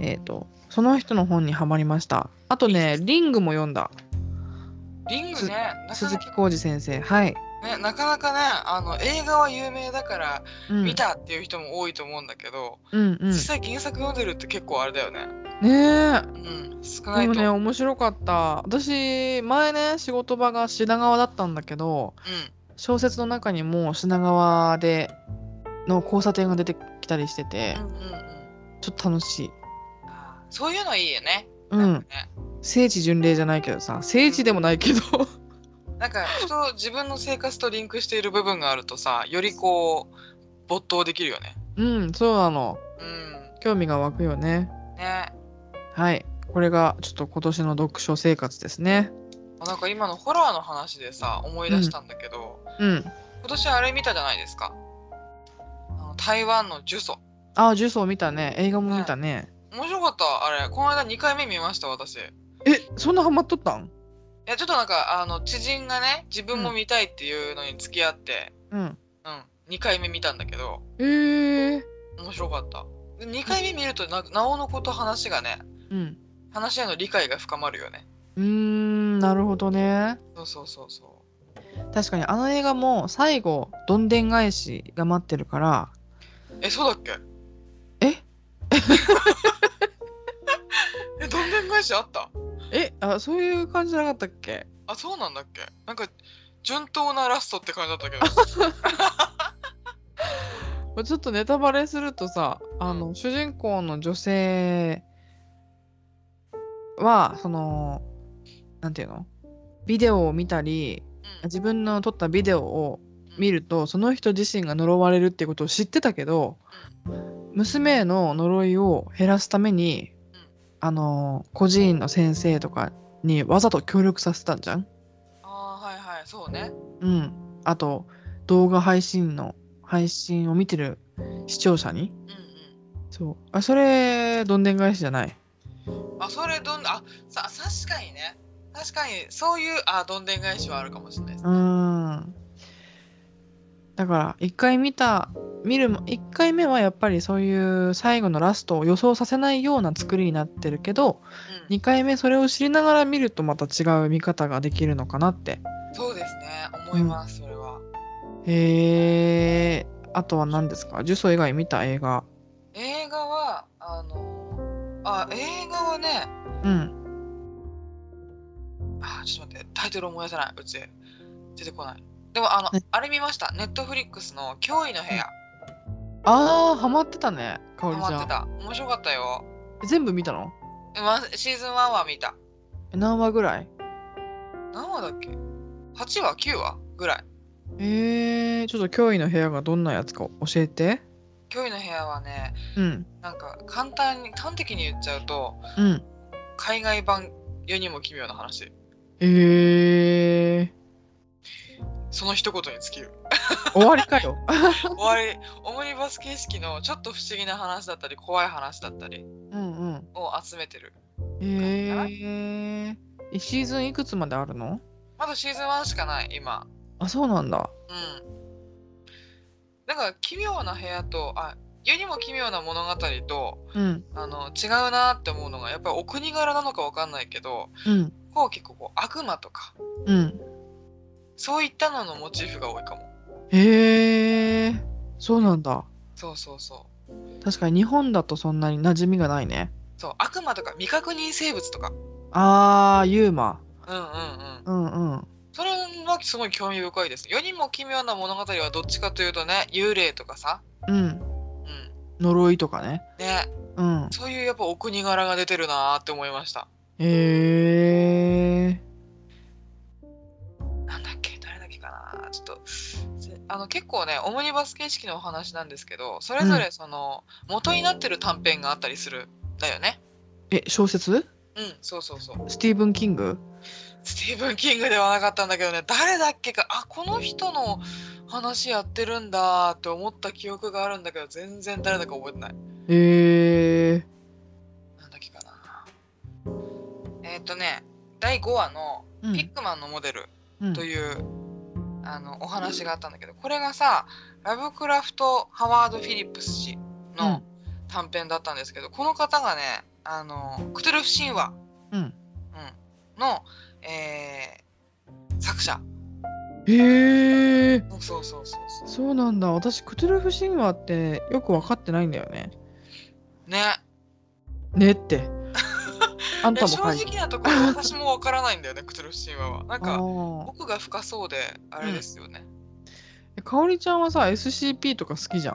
えっ、とその人の本にはまりました。あとねリングも読んだ。リングね鈴木浩二先生。はい、ねなかなかねあの映画は有名だからうん、見たっていう人も多いと思うんだけど、うんうん。実際原作読んでるって結構あれだよね。ねえ。うん少ないと。でもね面白かった。私前ね仕事場が品川だったんだけどうん。小説の中にも品川での交差点が出てきたりしてて、うんうんうん。ちょっと楽しい。そういうのいいよね。うん。聖地巡礼じゃないけどさ聖地でもないけどなんか ふと自分の生活とリンクしている部分があるとさよりこう没頭できるよね。うんそうなの。うん。興味が湧くよね。ね。はい。これがちょっと今年の読書生活ですね。なんか今のホラーの話でさ思い出したんだけど、うん。今年あれ見たじゃないですか。あの台湾の呪詛。あ呪詛見たね。映画も見たね。面白かったあれ。この間2回目見ました私。いえそんなハマっとったん？やちょっとなんかあの知人がね自分も見たいっていうのに付き合って、うん。うん、2回目見たんだけどえー、面白かった。で2回目見るとななおのこと話がねうん。話への理解が深まるよね。うーんなるほどね。そうそうそうそ確かにあの映画も最後どんでん返しが待ってるから。う。え、そうだっけ？え？え、どんでん返しあった？えあそういう感じじゃなかったっけ？あ、そうなんだっけ？なんか順当なラストって感じだったけど。まあちょっとネタバレするとさあの主人公の女性はそのなんていうの？ビデオを見たりうん。自分の撮ったビデオを見るとその人自身が呪われるっていうことを知ってたけど娘への呪いを減らすためにうんあの孤児院の先生とかにわざと協力させたんじゃん？ああ、はいはい、そうね。うんあと動画配信の配信を見てる視聴者に？うんそうあそれどんでん返しじゃない？うん。あ、それどんあ、さ、確かにね。確かに、そういう、あ、どんでん返しはあるかもしれないですう。ーんだから一回見た見る一回目はやっぱりそういう最後のラストを予想させないような作りになってるけどうん2回目それを知りながら見るとまた違う見方ができるのかなってそうですね。思います、それは。へえあとは何ですか？呪詛以外見た映画映画は、あの、あ、映画はね、うんあ、ちょっと待って、タイトル思い出せない、うち。出てこない。でも、あのえ、あれ見ました？ネットフリックスの驚異の部屋。あーハマってたねかおりちゃんハマってた。面白かったよ。全部見たの？まシーズン1は見た。え何話ぐらい？何話だっけ ?8 話 ?9 話？ぐらい。えー、ちょっと驚異の部屋がどんなやつか教えて驚異の部屋はね、うんなんか簡単に、端的に言っちゃうと、うん海外版世にも奇妙な話。えー、その一言に尽きる。終わりかよ。終わり、オムニバス形式のちょっと不思議な話だったり、怖い話だったりうんうん。を集めてる。えー、えシーズンいくつまであるの？まだシーズン1しかない、今。あそうなんだ。うん。なんか奇妙な部屋と、あ、世にも奇妙な物語と、うん。あの違うなって思うのが、やっぱりお国柄なのかわかんないけど、うん。こう結構こう悪魔とか、うんそういったののモチーフが多いかも。へえー、そうなんだそうそうそう。確かに日本だとそんなに馴染みがないねそう、悪魔とか未確認生物とか。あーユーマうんうんうん。うんうんそれはすごい興味深いです。世にも奇妙な物語はどっちかというとね、幽霊とかさ、うんうん、呪いとかね。ねうん。そういうやっぱお国柄が出てるなーって思いましたへえなちょっと。せあの結構ねオムニバス形式のお話なんですけどそれぞれその、元になってる短編があったりするんだよね。え、小説？うんそうそうそう。スティーブン・キング？スティーブン・キングではなかったんだけどね誰だっけかあこの人の話やってるんだって思った記憶があるんだけど全然誰だか覚えてない。へえなんだっけかな。えっ、とね第5話のうん。ピックマンのモデルうん。という、あのお話があったんだけどこれがさラブクラフト・ハワード・フィリップス氏の短編だったんですけど、この方がねあのクトゥルフ神話、うん。うん。の、えー作者。へえそうそうそうそう。そうなんだ。私クトゥルフ神話ってよく分かってないんだよね。ね。ねってあんたも書いて直なところ私もわからないんだよねクトゥルフ神話は。なんあかー。奥が深そうであれですよね、えかおりちゃんはさ SCP とか好きじゃん？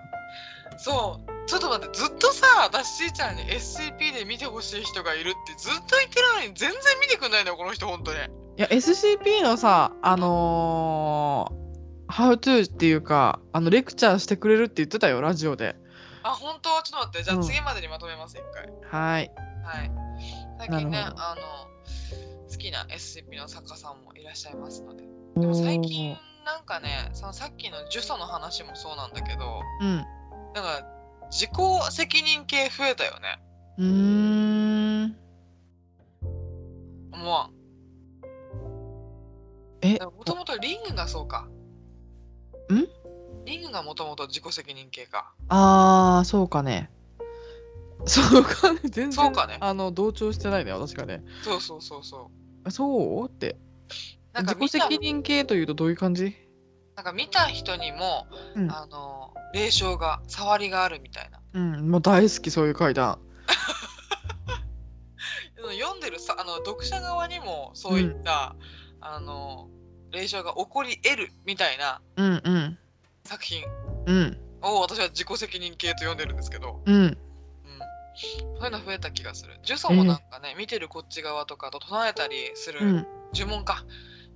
そう。ちょっと待ってずっとさ私しーちゃんに SCP で見てほしい人がいるってずっと言ってるのに全然見てくんないのよこの人本当に。いや SCP のさあのー、How to っていうかあのレクチャーしてくれるって言ってたよラジオであ本当？ちょっと待って。じゃうん。あ次までにまとめます一回、はい。はい。最近ねあの好きな SCP の作家さんもいらっしゃいますので。おでも最ー。近なんかねそのさっきの呪詛の話もそうなんだけどうん。なんか自己責任系増えたよね。うーん。思わん。え？もともとリングがそうか。ん？リングがもともと自己責任系か。あーそうかね。そうかね。全然そうかね。あの同調してないね。私がね。そうそうそうそう。あそう？って。なんか自己責任系というとどういう感じ？なんか見た人にも、うん。あの霊障が触りがあるみたいな。うん。もう大好きそういう階段。読んでるさあの読者側にもそういった、あの霊障が起こり得るみたいなうんうん作品。うん。を私は自己責任系と読んでるんですけど、うん。うん、そういうの増えた気がする。呪詛もなんかね、見てるこっち側とかと唱えたりする、うん。呪文か。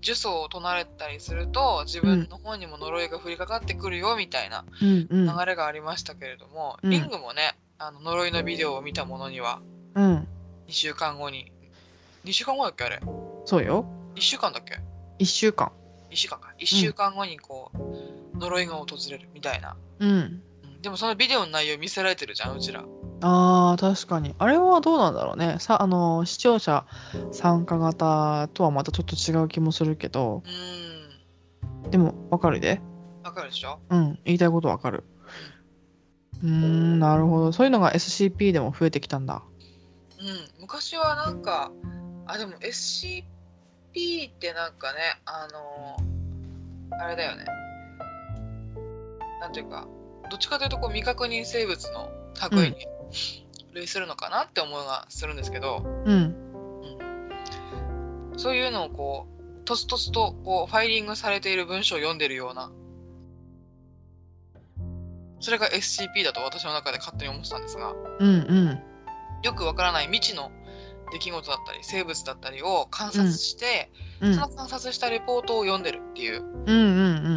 呪詛を唱えたりすると自分の方にも呪いが降りかかってくるよみたいなうんうん。流れがありましたけれども、うん。リングもねあの呪いのビデオを見たものにはうん。2週間後に。2週間後だっけあれ？そうよ。1週間だっけ？1週間。1週間か。1週間後にこう、呪いが訪れるみたいな、うん。うん。でもそのビデオの内容見せられてるじゃんうちら。あー確かに。あれはどうなんだろうね。さあの視聴者参加型とはまたちょっと違う気もするけど。うーん。でもわかるで。わかるでしょ？うん言いたいことわかる。うーんなるほど。そういうのが SCP でも増えてきたんだ。うん。昔はなんかあでも SCP ってなんかねあのあれだよねなんていうかどっちかというとこう未確認生物の類に類するのかなって思いがするんですけど、うん。そういうのをこうとつとつとこうファイリングされている文章を読んでるような。それが SCP だと私の中で勝手に思ってたんですがうんうん。よくわからない未知の出来事だったり生物だったりを観察して、うん。その観察したレポートを読んでるっていう、うんうんう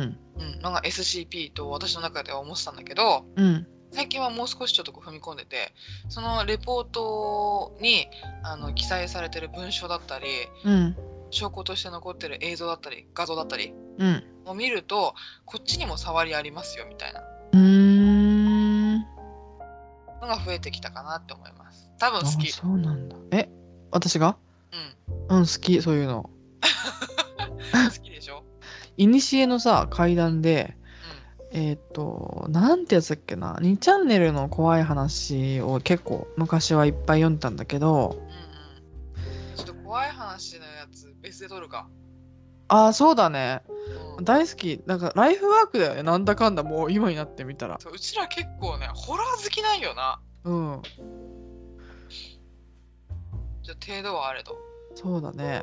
ん、のが SCP と私の中では思ってたんだけどうん。うん最近はもう少しちょっとこう踏み込んでてそのレポートにあの記載されてる文章だったりうん。証拠として残ってる映像だったり画像だったりうん。を見るとこっちにも触りありますよみたいな。うーん。のが増えてきたかなって思います。多分あ好き。そうなんだ。え私が？うん。うん好きそういうの。好きでしょ？いにしえのさ階段でえっ、となんてやつだっけな2チャンネルの怖い話を結構昔はいっぱい読んだんだけどうんうん。ちょっと怖い話のやつ別で撮るか、ああそうだね。うん。大好き。なんかライフワークだよね。なんだかんだもう今になってみたら。そううちら結構ねホラー好きなんよな。うん。じゃ程度はあれど。そうだねね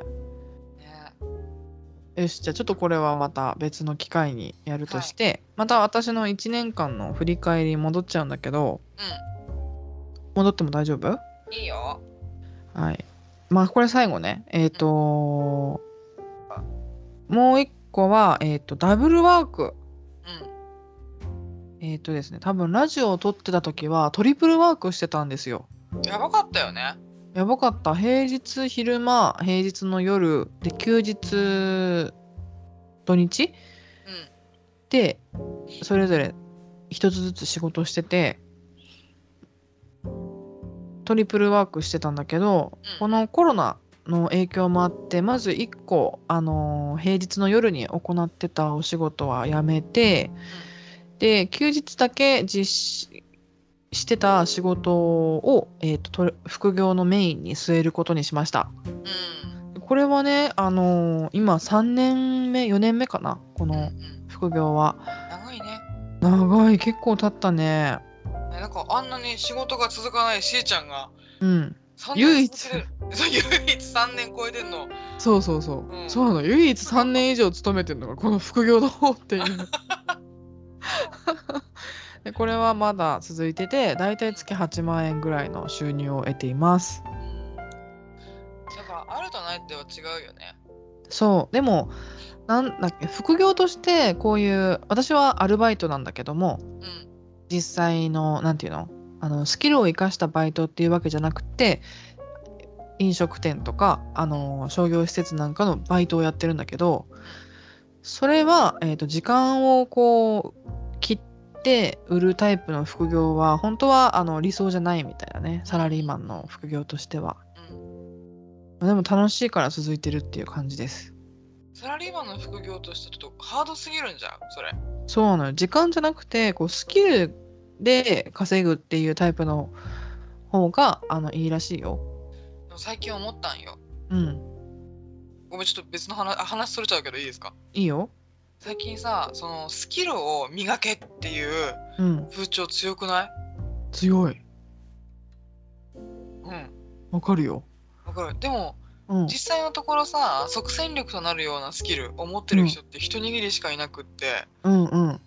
よしじゃあちょっとこれはまた別の機会にやるとして、また私の1年間の振り返りに戻っちゃうんだけど戻っても大丈夫？うんいいよはい。まあこれ最後ね。えっ、ともう一個は、えっ、と、ダブルワーク。うえっ、とですね、多分ラジオを撮ってた時はトリプルワークしてたんですよ。んやばかったよねやばかった。平日昼間、平日の夜、で、休日、土日？うん。で、それぞれ一つずつ仕事してて、トリプルワークしてたんだけど、うん。このコロナの影響もあって、まず1個、あのー平日の夜に行ってたお仕事はやめて、で、休日だけ実施してた仕事を、えーとと副業のメインに据えることにしました。うんこれはね、あのー今3年目、4年目かな、この副業は。長いね長い、結構経ったね。ねなんかあんなに仕事が続かないしーちゃんがうん。3唯一 唯一3年超えてんのそうそうそう。うんそうなの。唯一3年以上勤めてるのがこの副業の方っていう。でこれはまだ続いてて、だいたい月8万円ぐらいの収入を得ています。うんやっぱあるとないっては違うよねそう。でも、なんだっけ、副業としてこういう、私はアルバイトなんだけども、うん実際の、なんていうのあのスキルを生かしたバイトっていうわけじゃなくて、飲食店とか、あの商業施設なんかのバイトをやってるんだけど、それは、えー、と時間をこう切って売るタイプの副業は本当はあの理想じゃないみたいなねサラリーマンの副業としては。うん。でも楽しいから続いてるっていう感じです。サラリーマンの副業としてちょっとハードすぎるんじゃんそれ。そうなの。よ時間じゃなくてこうスキルで稼ぐっていうタイプの方があのいいらしいよ。最近思ったんよ。うん。ごめんちょっと別の話あ話それちゃうけどいいですか？いいよ最近さそのスキルを磨けっていううん。風潮強くない？強い。うん。わかるよ。わかる。でもうん。実際のところさ即戦力となるようなスキルを持ってる人って一握りしかいなくって、うんうん。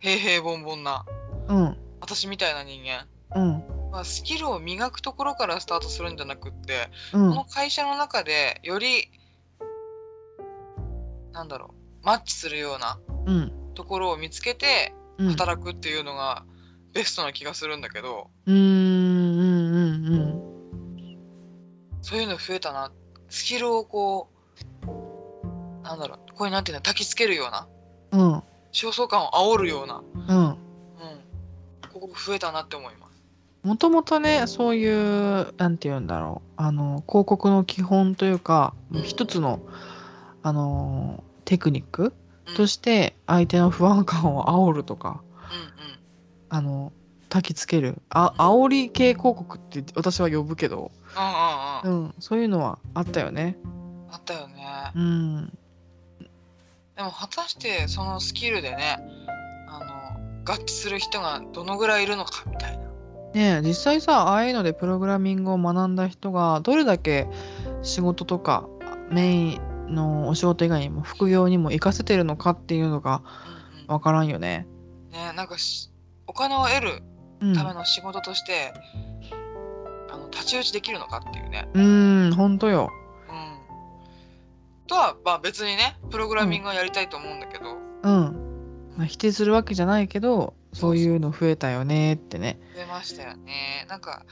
平平凡凡なうん。私みたいな人間、うん。まあ、スキルを磨くところからスタートするんじゃなくって、うん。この会社の中でよりなんだろうマッチするようなうん。ところを見つけてうん。働くっていうのがベストな気がするんだけど、うーんうんうん。そういうの増えたな。スキルをこうなんだろうこれなんていうの焚きつけるようなうん。うん焦燥感を煽るような、うん。うん、ここ増えたなって思います。もともとねそういうなんて言うんだろうあの広告の基本というか一つのあのテクニックうんとして相手の不安感を煽るとかうんうんあの焚きつけるあ煽り系広告って私は呼ぶけど、うんうんうんうん、そういうのはあったよね。あったよね。うんでも果たしてそのスキルでねあの合致する人がどのぐらいいるのかみたいな。ねえ実際さああいうのでプログラミングを学んだ人がどれだけ仕事とかメインのお仕事以外にも副業にも活かせてるのかっていうのがうんうんわからんよね。ねなんかしお金を得るうん、ための仕事として、あの太刀打ちできるのかっていうね。うーん、ほんとよ。うん、とは、まあ、別にねプログラミングはやりたいと思うんだけど、うん。まあ、否定するわけじゃないけど、そういうの増えたよねってね。増えましたよね。なんか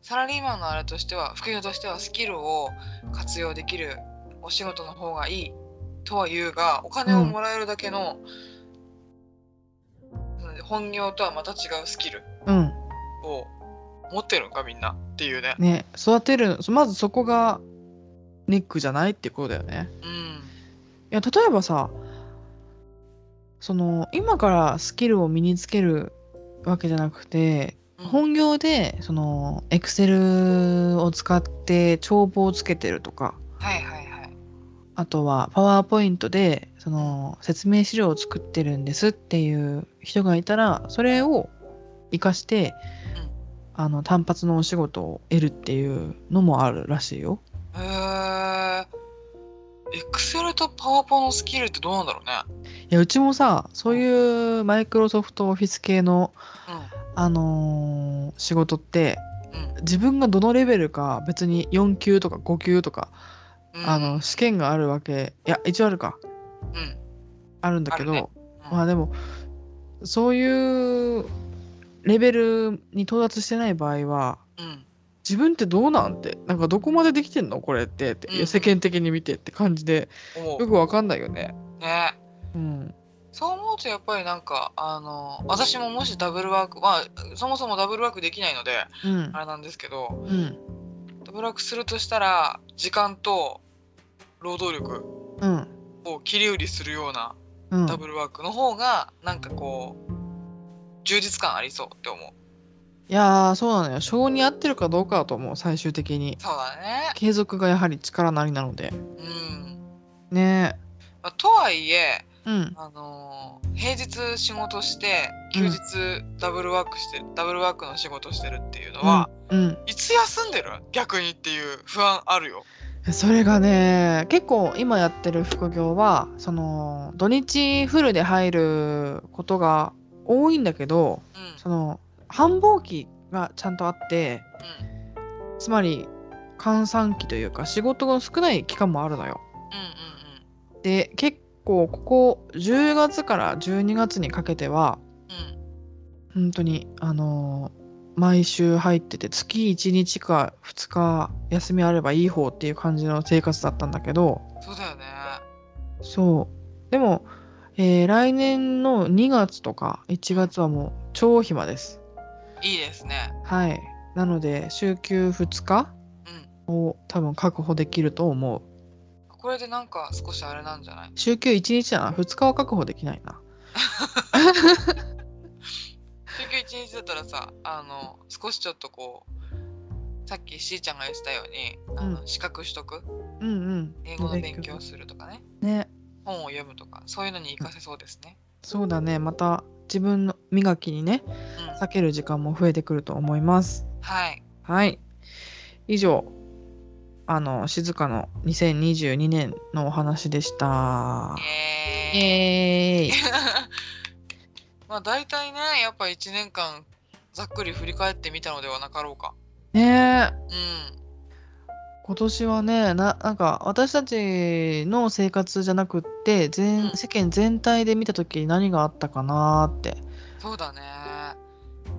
サラリーマンのあれとしては副業としてはスキルを活用できるお仕事の方がいいとは言うがお金をもらえるだけの、本業とはまた違うスキルうん。を持ってるのかみんなっていうね。ね、育てる、まずそこがネックじゃないってことだよね。うん。いや、例えばさ、その、今からスキルを身につけるわけじゃなくて、うん本業で、その、エクセルを使って帳簿をつけてるとか、はいはいはい。あとはパワーポイントでその説明資料を作ってるんですっていう人がいたらそれを活かして、あの単発のお仕事を得るっていうのもあるらしいよ。へえ。エクセルとパワポのスキルってどうなんだろうね。いやうちもさそういうマイクロソフトオフィス系の、あのー仕事ってうん。自分がどのレベルか別に4級とか5級とか、うん。あの試験があるわけいや一応あるかうん。あるんだけど、あるねまあでもそういうレベルに到達してない場合はうん。自分ってどうなんてなんかどこまでできてんのこれってって、うん世間的に見てって感じで思よくわかんないよね。う。ね。うんそう思うとやっぱりなんかあの私ももしダブルワークまあそもそもダブルワークできないのでうんあれなんですけどうんダブルワークするとしたら時間と労働力うん。を切り売りするようなうん。ダブルワークの方がなんかこう充実感ありそうって思う。いやーそうなのよ。性に合ってるかどうかだと思う最終的に。そうだね。継続がやはり力なりなので。うん、ね。まあとはいえうん。あのー平日仕事して休日ダブルワークしてる、ダブルワークの仕事してるっていうのは、うん。いつ休んでる？逆にっていう不安あるよ。それがね結構今やってる副業はその土日フルで入ることが多いんだけどうん。その繁忙期がちゃんとあってうん。つまり閑散期というか仕事が少ない期間もあるのよ。うん。で結構ここ10月から12月にかけてはうんうん本当にあのー毎週入ってて月1日か2日休みあればいい方っていう感じの生活だったんだけど。そうだよね。そう。でも、えー来年の2月とか1月はもう超暇です。いいですね。はい。なので週休2日うん。を多分確保できると思うこれでなんか少しあれなんじゃない？週休1日だな2日は確保できないな。週休一日だったらさあの少しちょっとこうさっきしーちゃんが言ってたようにあの、うん。資格取得？うんうん。英語の勉強するとかね。ね。本を読むとかそういうのに活かせそうですね。そうだね。また自分の磨きにねうん。避ける時間も増えてくると思います。はい。はい。以上あの静かの2022年のお話でした。イイ。エーイ。まあ大体ねやっぱ1年間ざっくり振り返ってみたのではなかろうか。ね。えうん。今年はねななんか私たちの生活じゃなくって全、うん。世間全体で見た時に何があったかなーって。そうだね。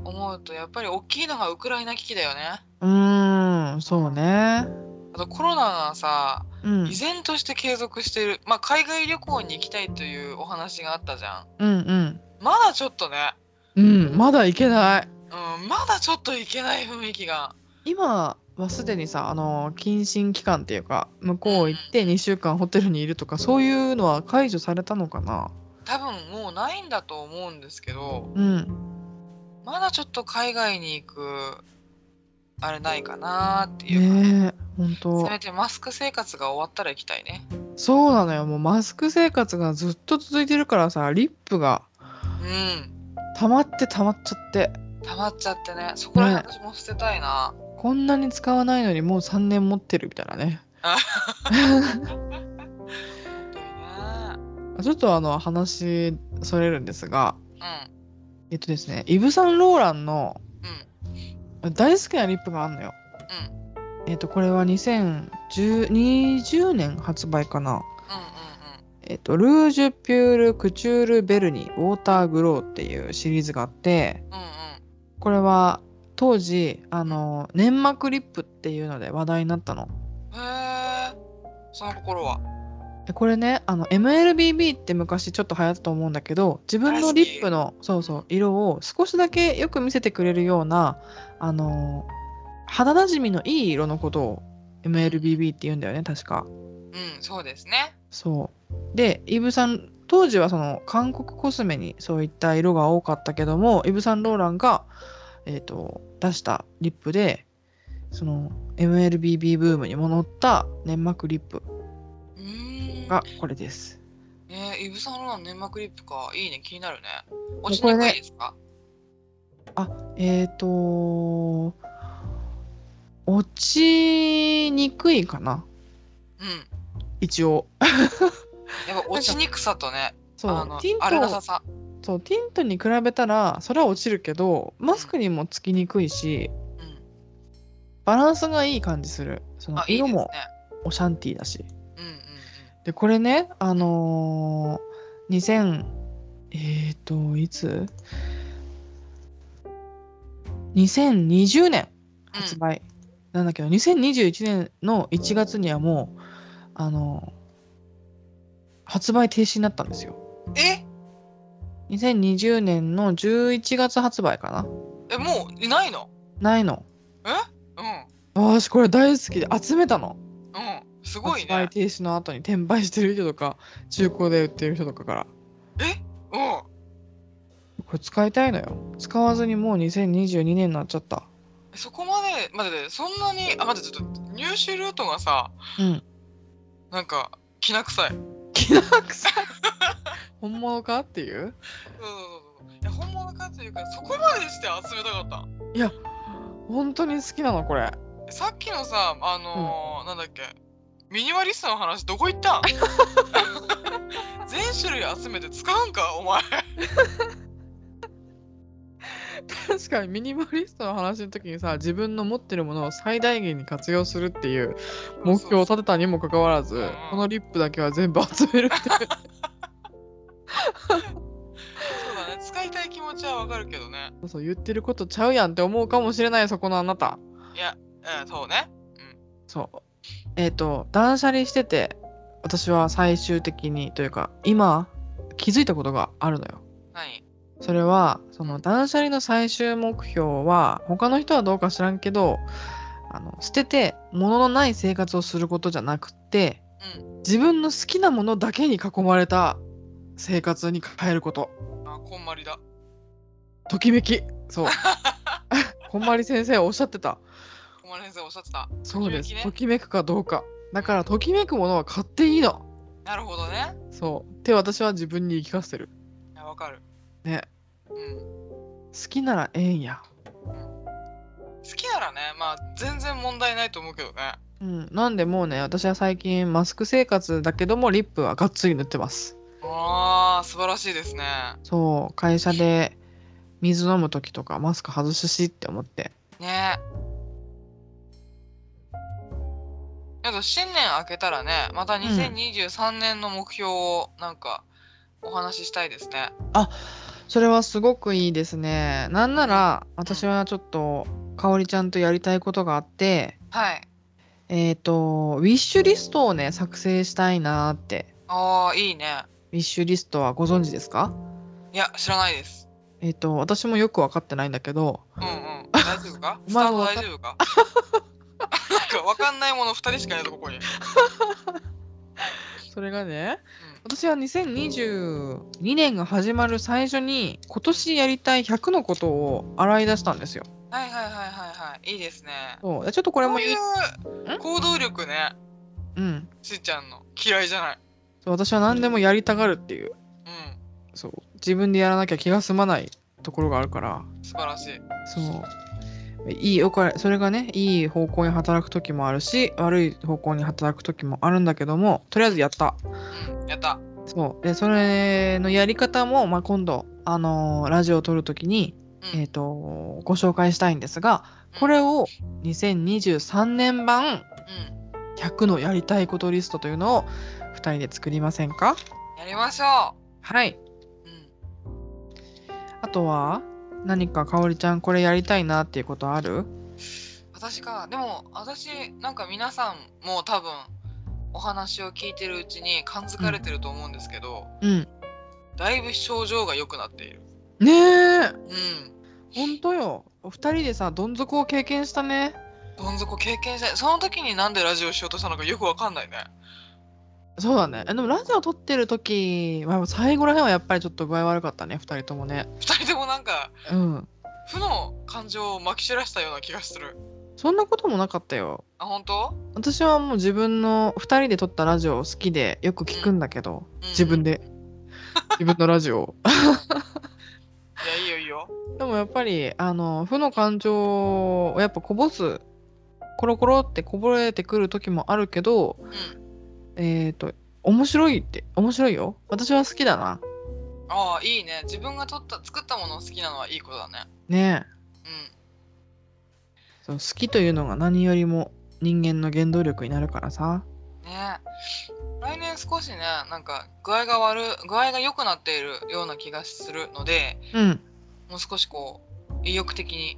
思うとやっぱり大きいのがウクライナ危機だよね。うーんそうねあとコロナがさうん。依然として継続している。まあ海外旅行に行きたいというお話があったじゃん。うんうん。まだちょっとね。うんまだいけない。うんまだちょっといけない雰囲気が。今はすでにさあの謹慎期間っていうか向こう行って2週間ホテルにいるとかそういうのは解除されたのかな？多分もうないんだと思うんですけどうん。まだちょっと海外に行くあれないかなっていうか、ねえ本せ当めてマスク生活が終わったら行きたいね。そうなのよもうマスク生活がずっと続いてるからさリップが。うん。溜まって溜まっちゃって。溜まっちゃってね。そこら辺ね私も捨てたいな、こんなに使わないのにもう3年持ってるみたいなね。ちょっとあの話それるんですが。うん。えっとですねイヴ・サンローランのうん大好きなリップがあるのよ。うん。えっとこれは2020年発売かな。えっとルージュ・ピュール・クチュール・ベルニウォーター・グローっていうシリーズがあってうんうん。これは当時あの粘膜リップっていうので話題になったの。うんへえその心は。でこれねあの MLBB って昔ちょっと流行ったと思うんだけど自分のリップのそうそう色を少しだけよく見せてくれるようなあの肌なじみのいい色のことを MLBB って言うんだよね確か。うんそうですね。そう。でイヴ・サン当時はその韓国コスメにそういった色が多かったけどもイヴ・サンローランが、えー、と出したリップでその MLBB ブームにも乗った粘膜リップがこれです。えー、イブサンローラン粘膜リップか。いいね。気になるね。落ちもうこれねにくいですか？えっ、と落ちにくいかな。うん。一応。やっぱ落ちにくさとねそうあのティント。荒れなささ。そうティントに比べたらそれは落ちるけどマスクにもつきにくいしうん。バランスがいい感じする。その色もオシャンティーだし。うんうんうん。でこれねあのー、2000えーといつ？2020年発売なんだけど、2021年の1月にはもうあの発売停止になったんですよ。え？2020年の11月発売かな。えもういないの？ないの。うん。私これ大好きで集めたの。うん。すごい発売ね停止の後に転売してる人とか中古で売ってる人とかから。うんこれ使いたいのよ。使わずにもう2022年になっちゃった。そこまで待ってそんなにあ待ってちょっと入手ルートがさうん。なんかきな臭い。きな臭い？本物かっていう？そうそうそうそういや本物かというかそこまでして集めたかった。いや本当に好きなのこれ。さっきのさあのーなんだっけ？ミニマリストの話どこ行った？ん 全種類集めて使うんかお前 確かにミニマリストの話の時にさ自分の持ってるものを最大限に活用するっていう目標を立てたにもかかわらずうんうんこのリップだけは全部集めるっていう。そうだね。使いたい気持ちはわかるけどね。そう言ってることちゃうやんって思うかもしれないそこのあなた。いや、うん、そうね。そう。えっ、と断捨離してて私は最終的にというか今気づいたことがあるのよ。何？それはその断捨離の最終目標は他の人はどうか知らんけどあの捨てて物のない生活をすることじゃなくってうん。自分の好きなものだけに囲まれた生活に変えること。あこんまりだ。ときめき。そう。こんまり先生おっしゃってた。こんまり先生おっしゃってた。そうです。ときめきね。ときめくかどうか。だからときめくものは買っていいの。なるほどね。そう。って私は自分に言い聞かせてる。いやわかるね。うん。好きならええんや。好きならねまあ全然問題ないと思うけどね。うん。なんでもうね私は最近マスク生活だけどもリップはがっつり塗ってます。あー素晴らしいですね。そう。会社で水飲む時とかマスク外すしって思って。ね。あと新年明けたらねまた2023年の目標をなんかお話ししたいですね、それはすごくいいですね。なんなら私はちょっとかおりちゃんとやりたいことがあってはい。えっ、とウィッシュリストをね作成したいなーって。ああいいね。ウィッシュリストはご存知ですか？いや知らないです。えっ、と私もよく分かってないんだけど。うんうん。大丈夫か？スタート大丈夫か？なんかわかんないもの2人しかいないぞここに、それがねうん私は2022年が始まる最初に今年やりたい100のことを洗い出したんですよ。はいはいはいはいはい。いいですね。そう。でちょっとこれもこういう行動力ね。うん。しーちゃんの。嫌いじゃない。そう私は何でもやりたがるっていう。うん。そう。自分でやらなきゃ気が済まないところがあるから。素晴らしい。そういいよこれそれがねいい方向に働く時もあるし悪い方向に働く時もあるんだけどもとりあえずやった。うんやった。そう。でそれのやり方も、まあ、今度、あのーラジオを撮る時に、うん。えー、とご紹介したいんですがこれを2023年版うん100のやりたいことリストというのを2人で作りませんか？やりましょはい。ううん。あとは何かかおりちゃんこれやりたいなっていうことある？私かでも私なんか皆さんも多分お話を聞いてるうちに感づかれてると思うんですけど、うん。だいぶ症状が良くなっている。ねえ。うん。ほんとよ。お二人でさどん底を経験したね。どん底経験した。その時になんでラジオしようとしたのかよくわかんないねそうだね。えでもラジオ撮ってる時は最後らへんはやっぱりちょっと具合悪かったね二人ともね。二人ともなんかうん。負の感情をまき散らしたような気がするそんなこともなかったよ。あ本当、私はもう自分の二人で撮ったラジオ好きでよく聞くんだけど、うん自分で 自分のラジオを。いやいいよいいよでもやっぱりあの負の感情をやっぱこぼすコロコロってこぼれてくる時もあるけどうんえっ、と、面白いって、面白いよ。私は好きだな。ああいいね自分が撮った作ったものを好きなのはいいことだねねえ。うんそう好きというのが何よりも人間の原動力になるからさ。ね来年少しねなんか具合が悪い具合が良くなっているような気がするのでうん。もう少しこう意欲的に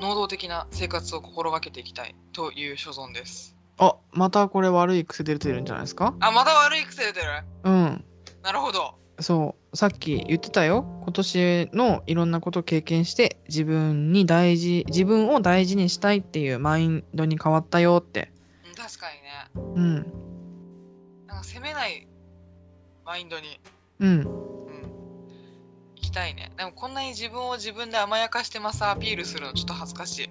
能動的な生活を心がけていきたいという所存ですあ、またこれ悪い癖出てるんじゃないですか？あまた悪い癖出てる？うん。なるほどそう。さっき言ってたよ。今年のいろんなことを経験して自分に大事、自分を大事にしたいっていうマインドに変わったよって。うん確かにねうん。なんか責めないマインドに、うん。うん、行きたいねでもこんなに自分を自分で甘やかしてますアピールするのちょっと恥ずかしい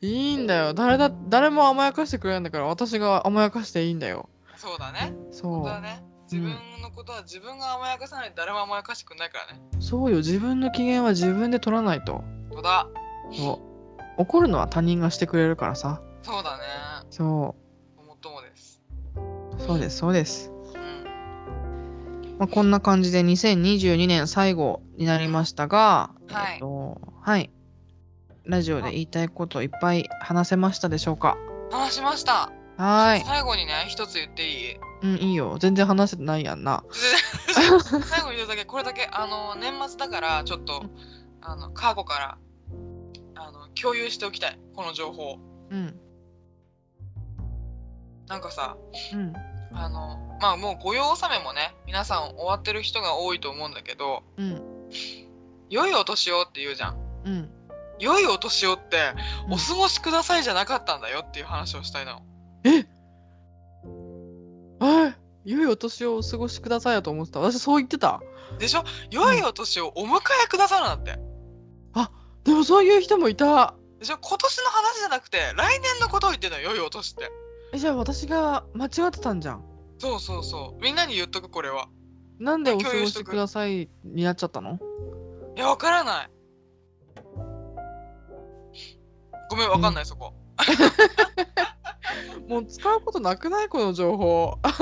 いいんだよ。誰だ、誰も甘やかしてくれないんだから私が甘やかしていいんだよ。そうだね本そう。当だね自分のことは自分が甘やかさないと誰も甘やかしてくれないからねそうよ。自分の機嫌は自分で取らないと。そうだそう。怒るのは他人がしてくれるからさ。そうだねそもっともですう。そうです、そうです。うんまあ、こんな感じで2022年最後になりましたが、はいえっと、はい。ラジオで言いたいこといっぱい話せましたでしょうか？話しましたはーい。最後にね一つ言っていい？うん、いいよ。全然話せてないやんな。最後に言うだけこれだけあの年末だからちょっとあのカーゴからあの共有しておきたいこの情報うん。なんかさうん。あのまあもう御用納めもね皆さん終わってる人が多いと思うんだけどうん。良いお年をって言うじゃんうん。良いお年をってうん。お過ごしくださいじゃなかったんだよっていう話をしたいの。え？はい。良いお年をお過ごしくださいやと思ってた。私そう言ってた。でしょ？良いお年をお迎えくださるなんて。でもそういう人もいた。でしょ？今年の話じゃなくて来年のことを言ってんのよ良いお年って。えじゃあ私が間違ってたんじゃん。そうそうそう。みんなに言っとくこれは。なんでお過ごしくださいになっちゃったの？いやわからないごめんわかんない、そこもう使うことなくない？この情報。でも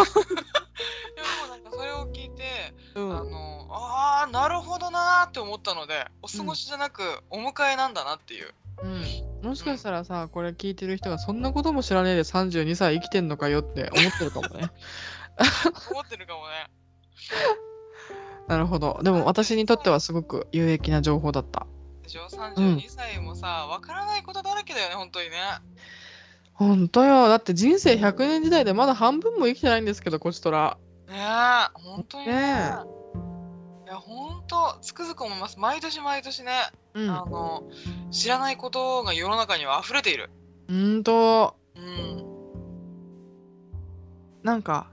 なんかそれを聞いてうあのあーなるほどなーって思ったのでお過ごしじゃなくお迎えなんだなっていう、うん、もしかしたらさ、これ聞いてる人がそんなことも知らねえで32歳生きてんのかよって思ってるかもね。思ってるかもねなるほど。でも私にとってはすごく有益な情報だった。でしょ？32歳もさわからないことだらけだよね本当にね。ほんとよ。だって人生100年時代でまだ半分も生きてないんですけど、こちとら。ねえ本当にね。ねいや本当つくづく思います。毎年毎年ね、うん。あの知らないことが世の中には溢れている。ほんと。うん。なんか、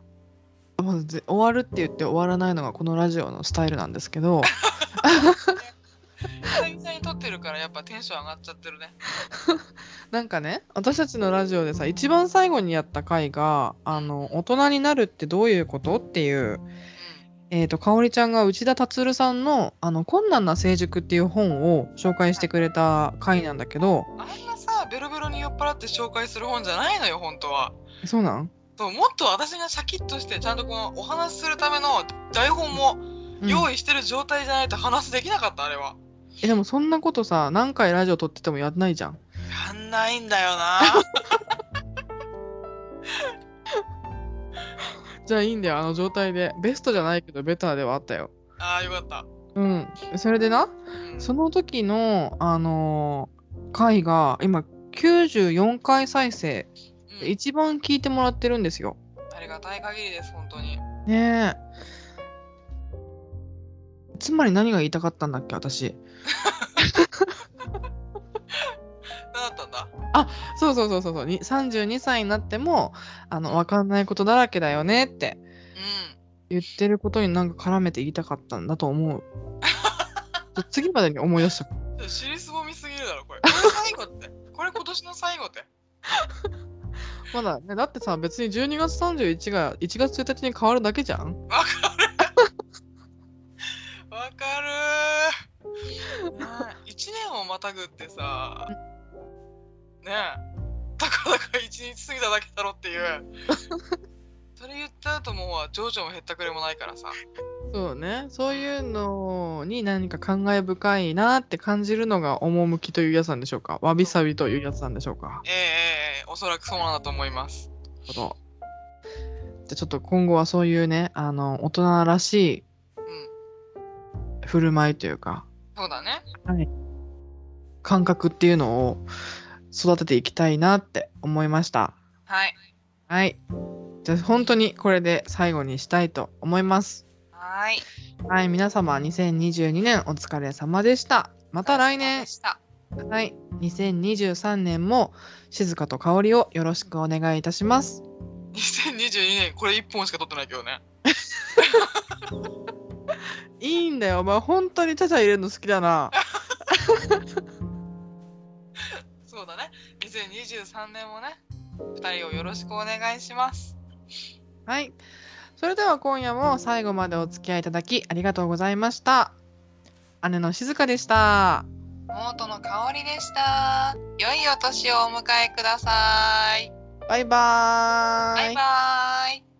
まずぜ終わるって言って終わらないのがこのラジオのスタイルなんですけど、ってるからやっぱテンション上がっちゃってるね。なんかね、私たちのラジオでさ、一番最後にやった回が、あの、大人になるってどういうことっていう、えっ、と、かおりちゃんが内田達さんの、あの、困難な成熟っていう本を紹介してくれた回なんだけど、うん、あんなさベロベロに酔っ払って紹介する本じゃないのよ本当は。そうなん？そうもっと私がシャキッとしてちゃんとこのお話しするための台本もうん。用意してる状態じゃないと話できなかったあれはえ、でもそんなことさ、何回ラジオ撮っててもやんないじゃん。やんないんだよな じゃあいいんだよ、あの状態で。ベストじゃないけど、ベターではあったよ。あーよかった、うん。それでな、うん、その時の、あのー回が、今、94回再生、うん一番聞いてもらってるんですよ。ありがたい限りです本当にねえ。つまり何が言いたかったんだっけ、私。何だったんだ。そうそうそうそうそう。に32歳になっても、あの、わかんないことだらけだよねってうん言ってることになんか絡めて言いたかったんだと思う。次までに思い出した。尻すぼみすぎるだろこれ。これ最後ってこれ今年の最後って まだね、だってさ、別に12月31が1月1日に変わるだけじゃん。わかる。わかる 1年をまたぐってさねえたかだか一日過ぎただけだろっていう それ言っちゃうともう情緒もへったくれもないからさそうね。そういうのに何か感慨深いなって感じるのが趣というやつなんでしょうか？わびさびというやつなんでしょうか？ええええええおそらくそうなんだと思いますなるほどじゃあちょっと今後はそういうね、あの、大人らしいうん振る舞いというか、そうだね感覚っていうのを育てていきたいなって思いました。はいはい。じゃあ本当にこれで最後にしたいと思います。はいはい、皆様2022年お疲れ様でした。また来年はい、2023年も静かと香りをよろしくお願いいたします。2022年これ1本しか撮ってないけどね いいんだよ、お前本当にちゃちゃ入れるの好きだな。そうだね2023年もね2人をよろしくお願いしますはい。それでは今夜も最後までお付き合いいただきありがとうございました。姉の静香でした。妹の香りでした良いお年をお迎えくださいバイバーイ。バイバ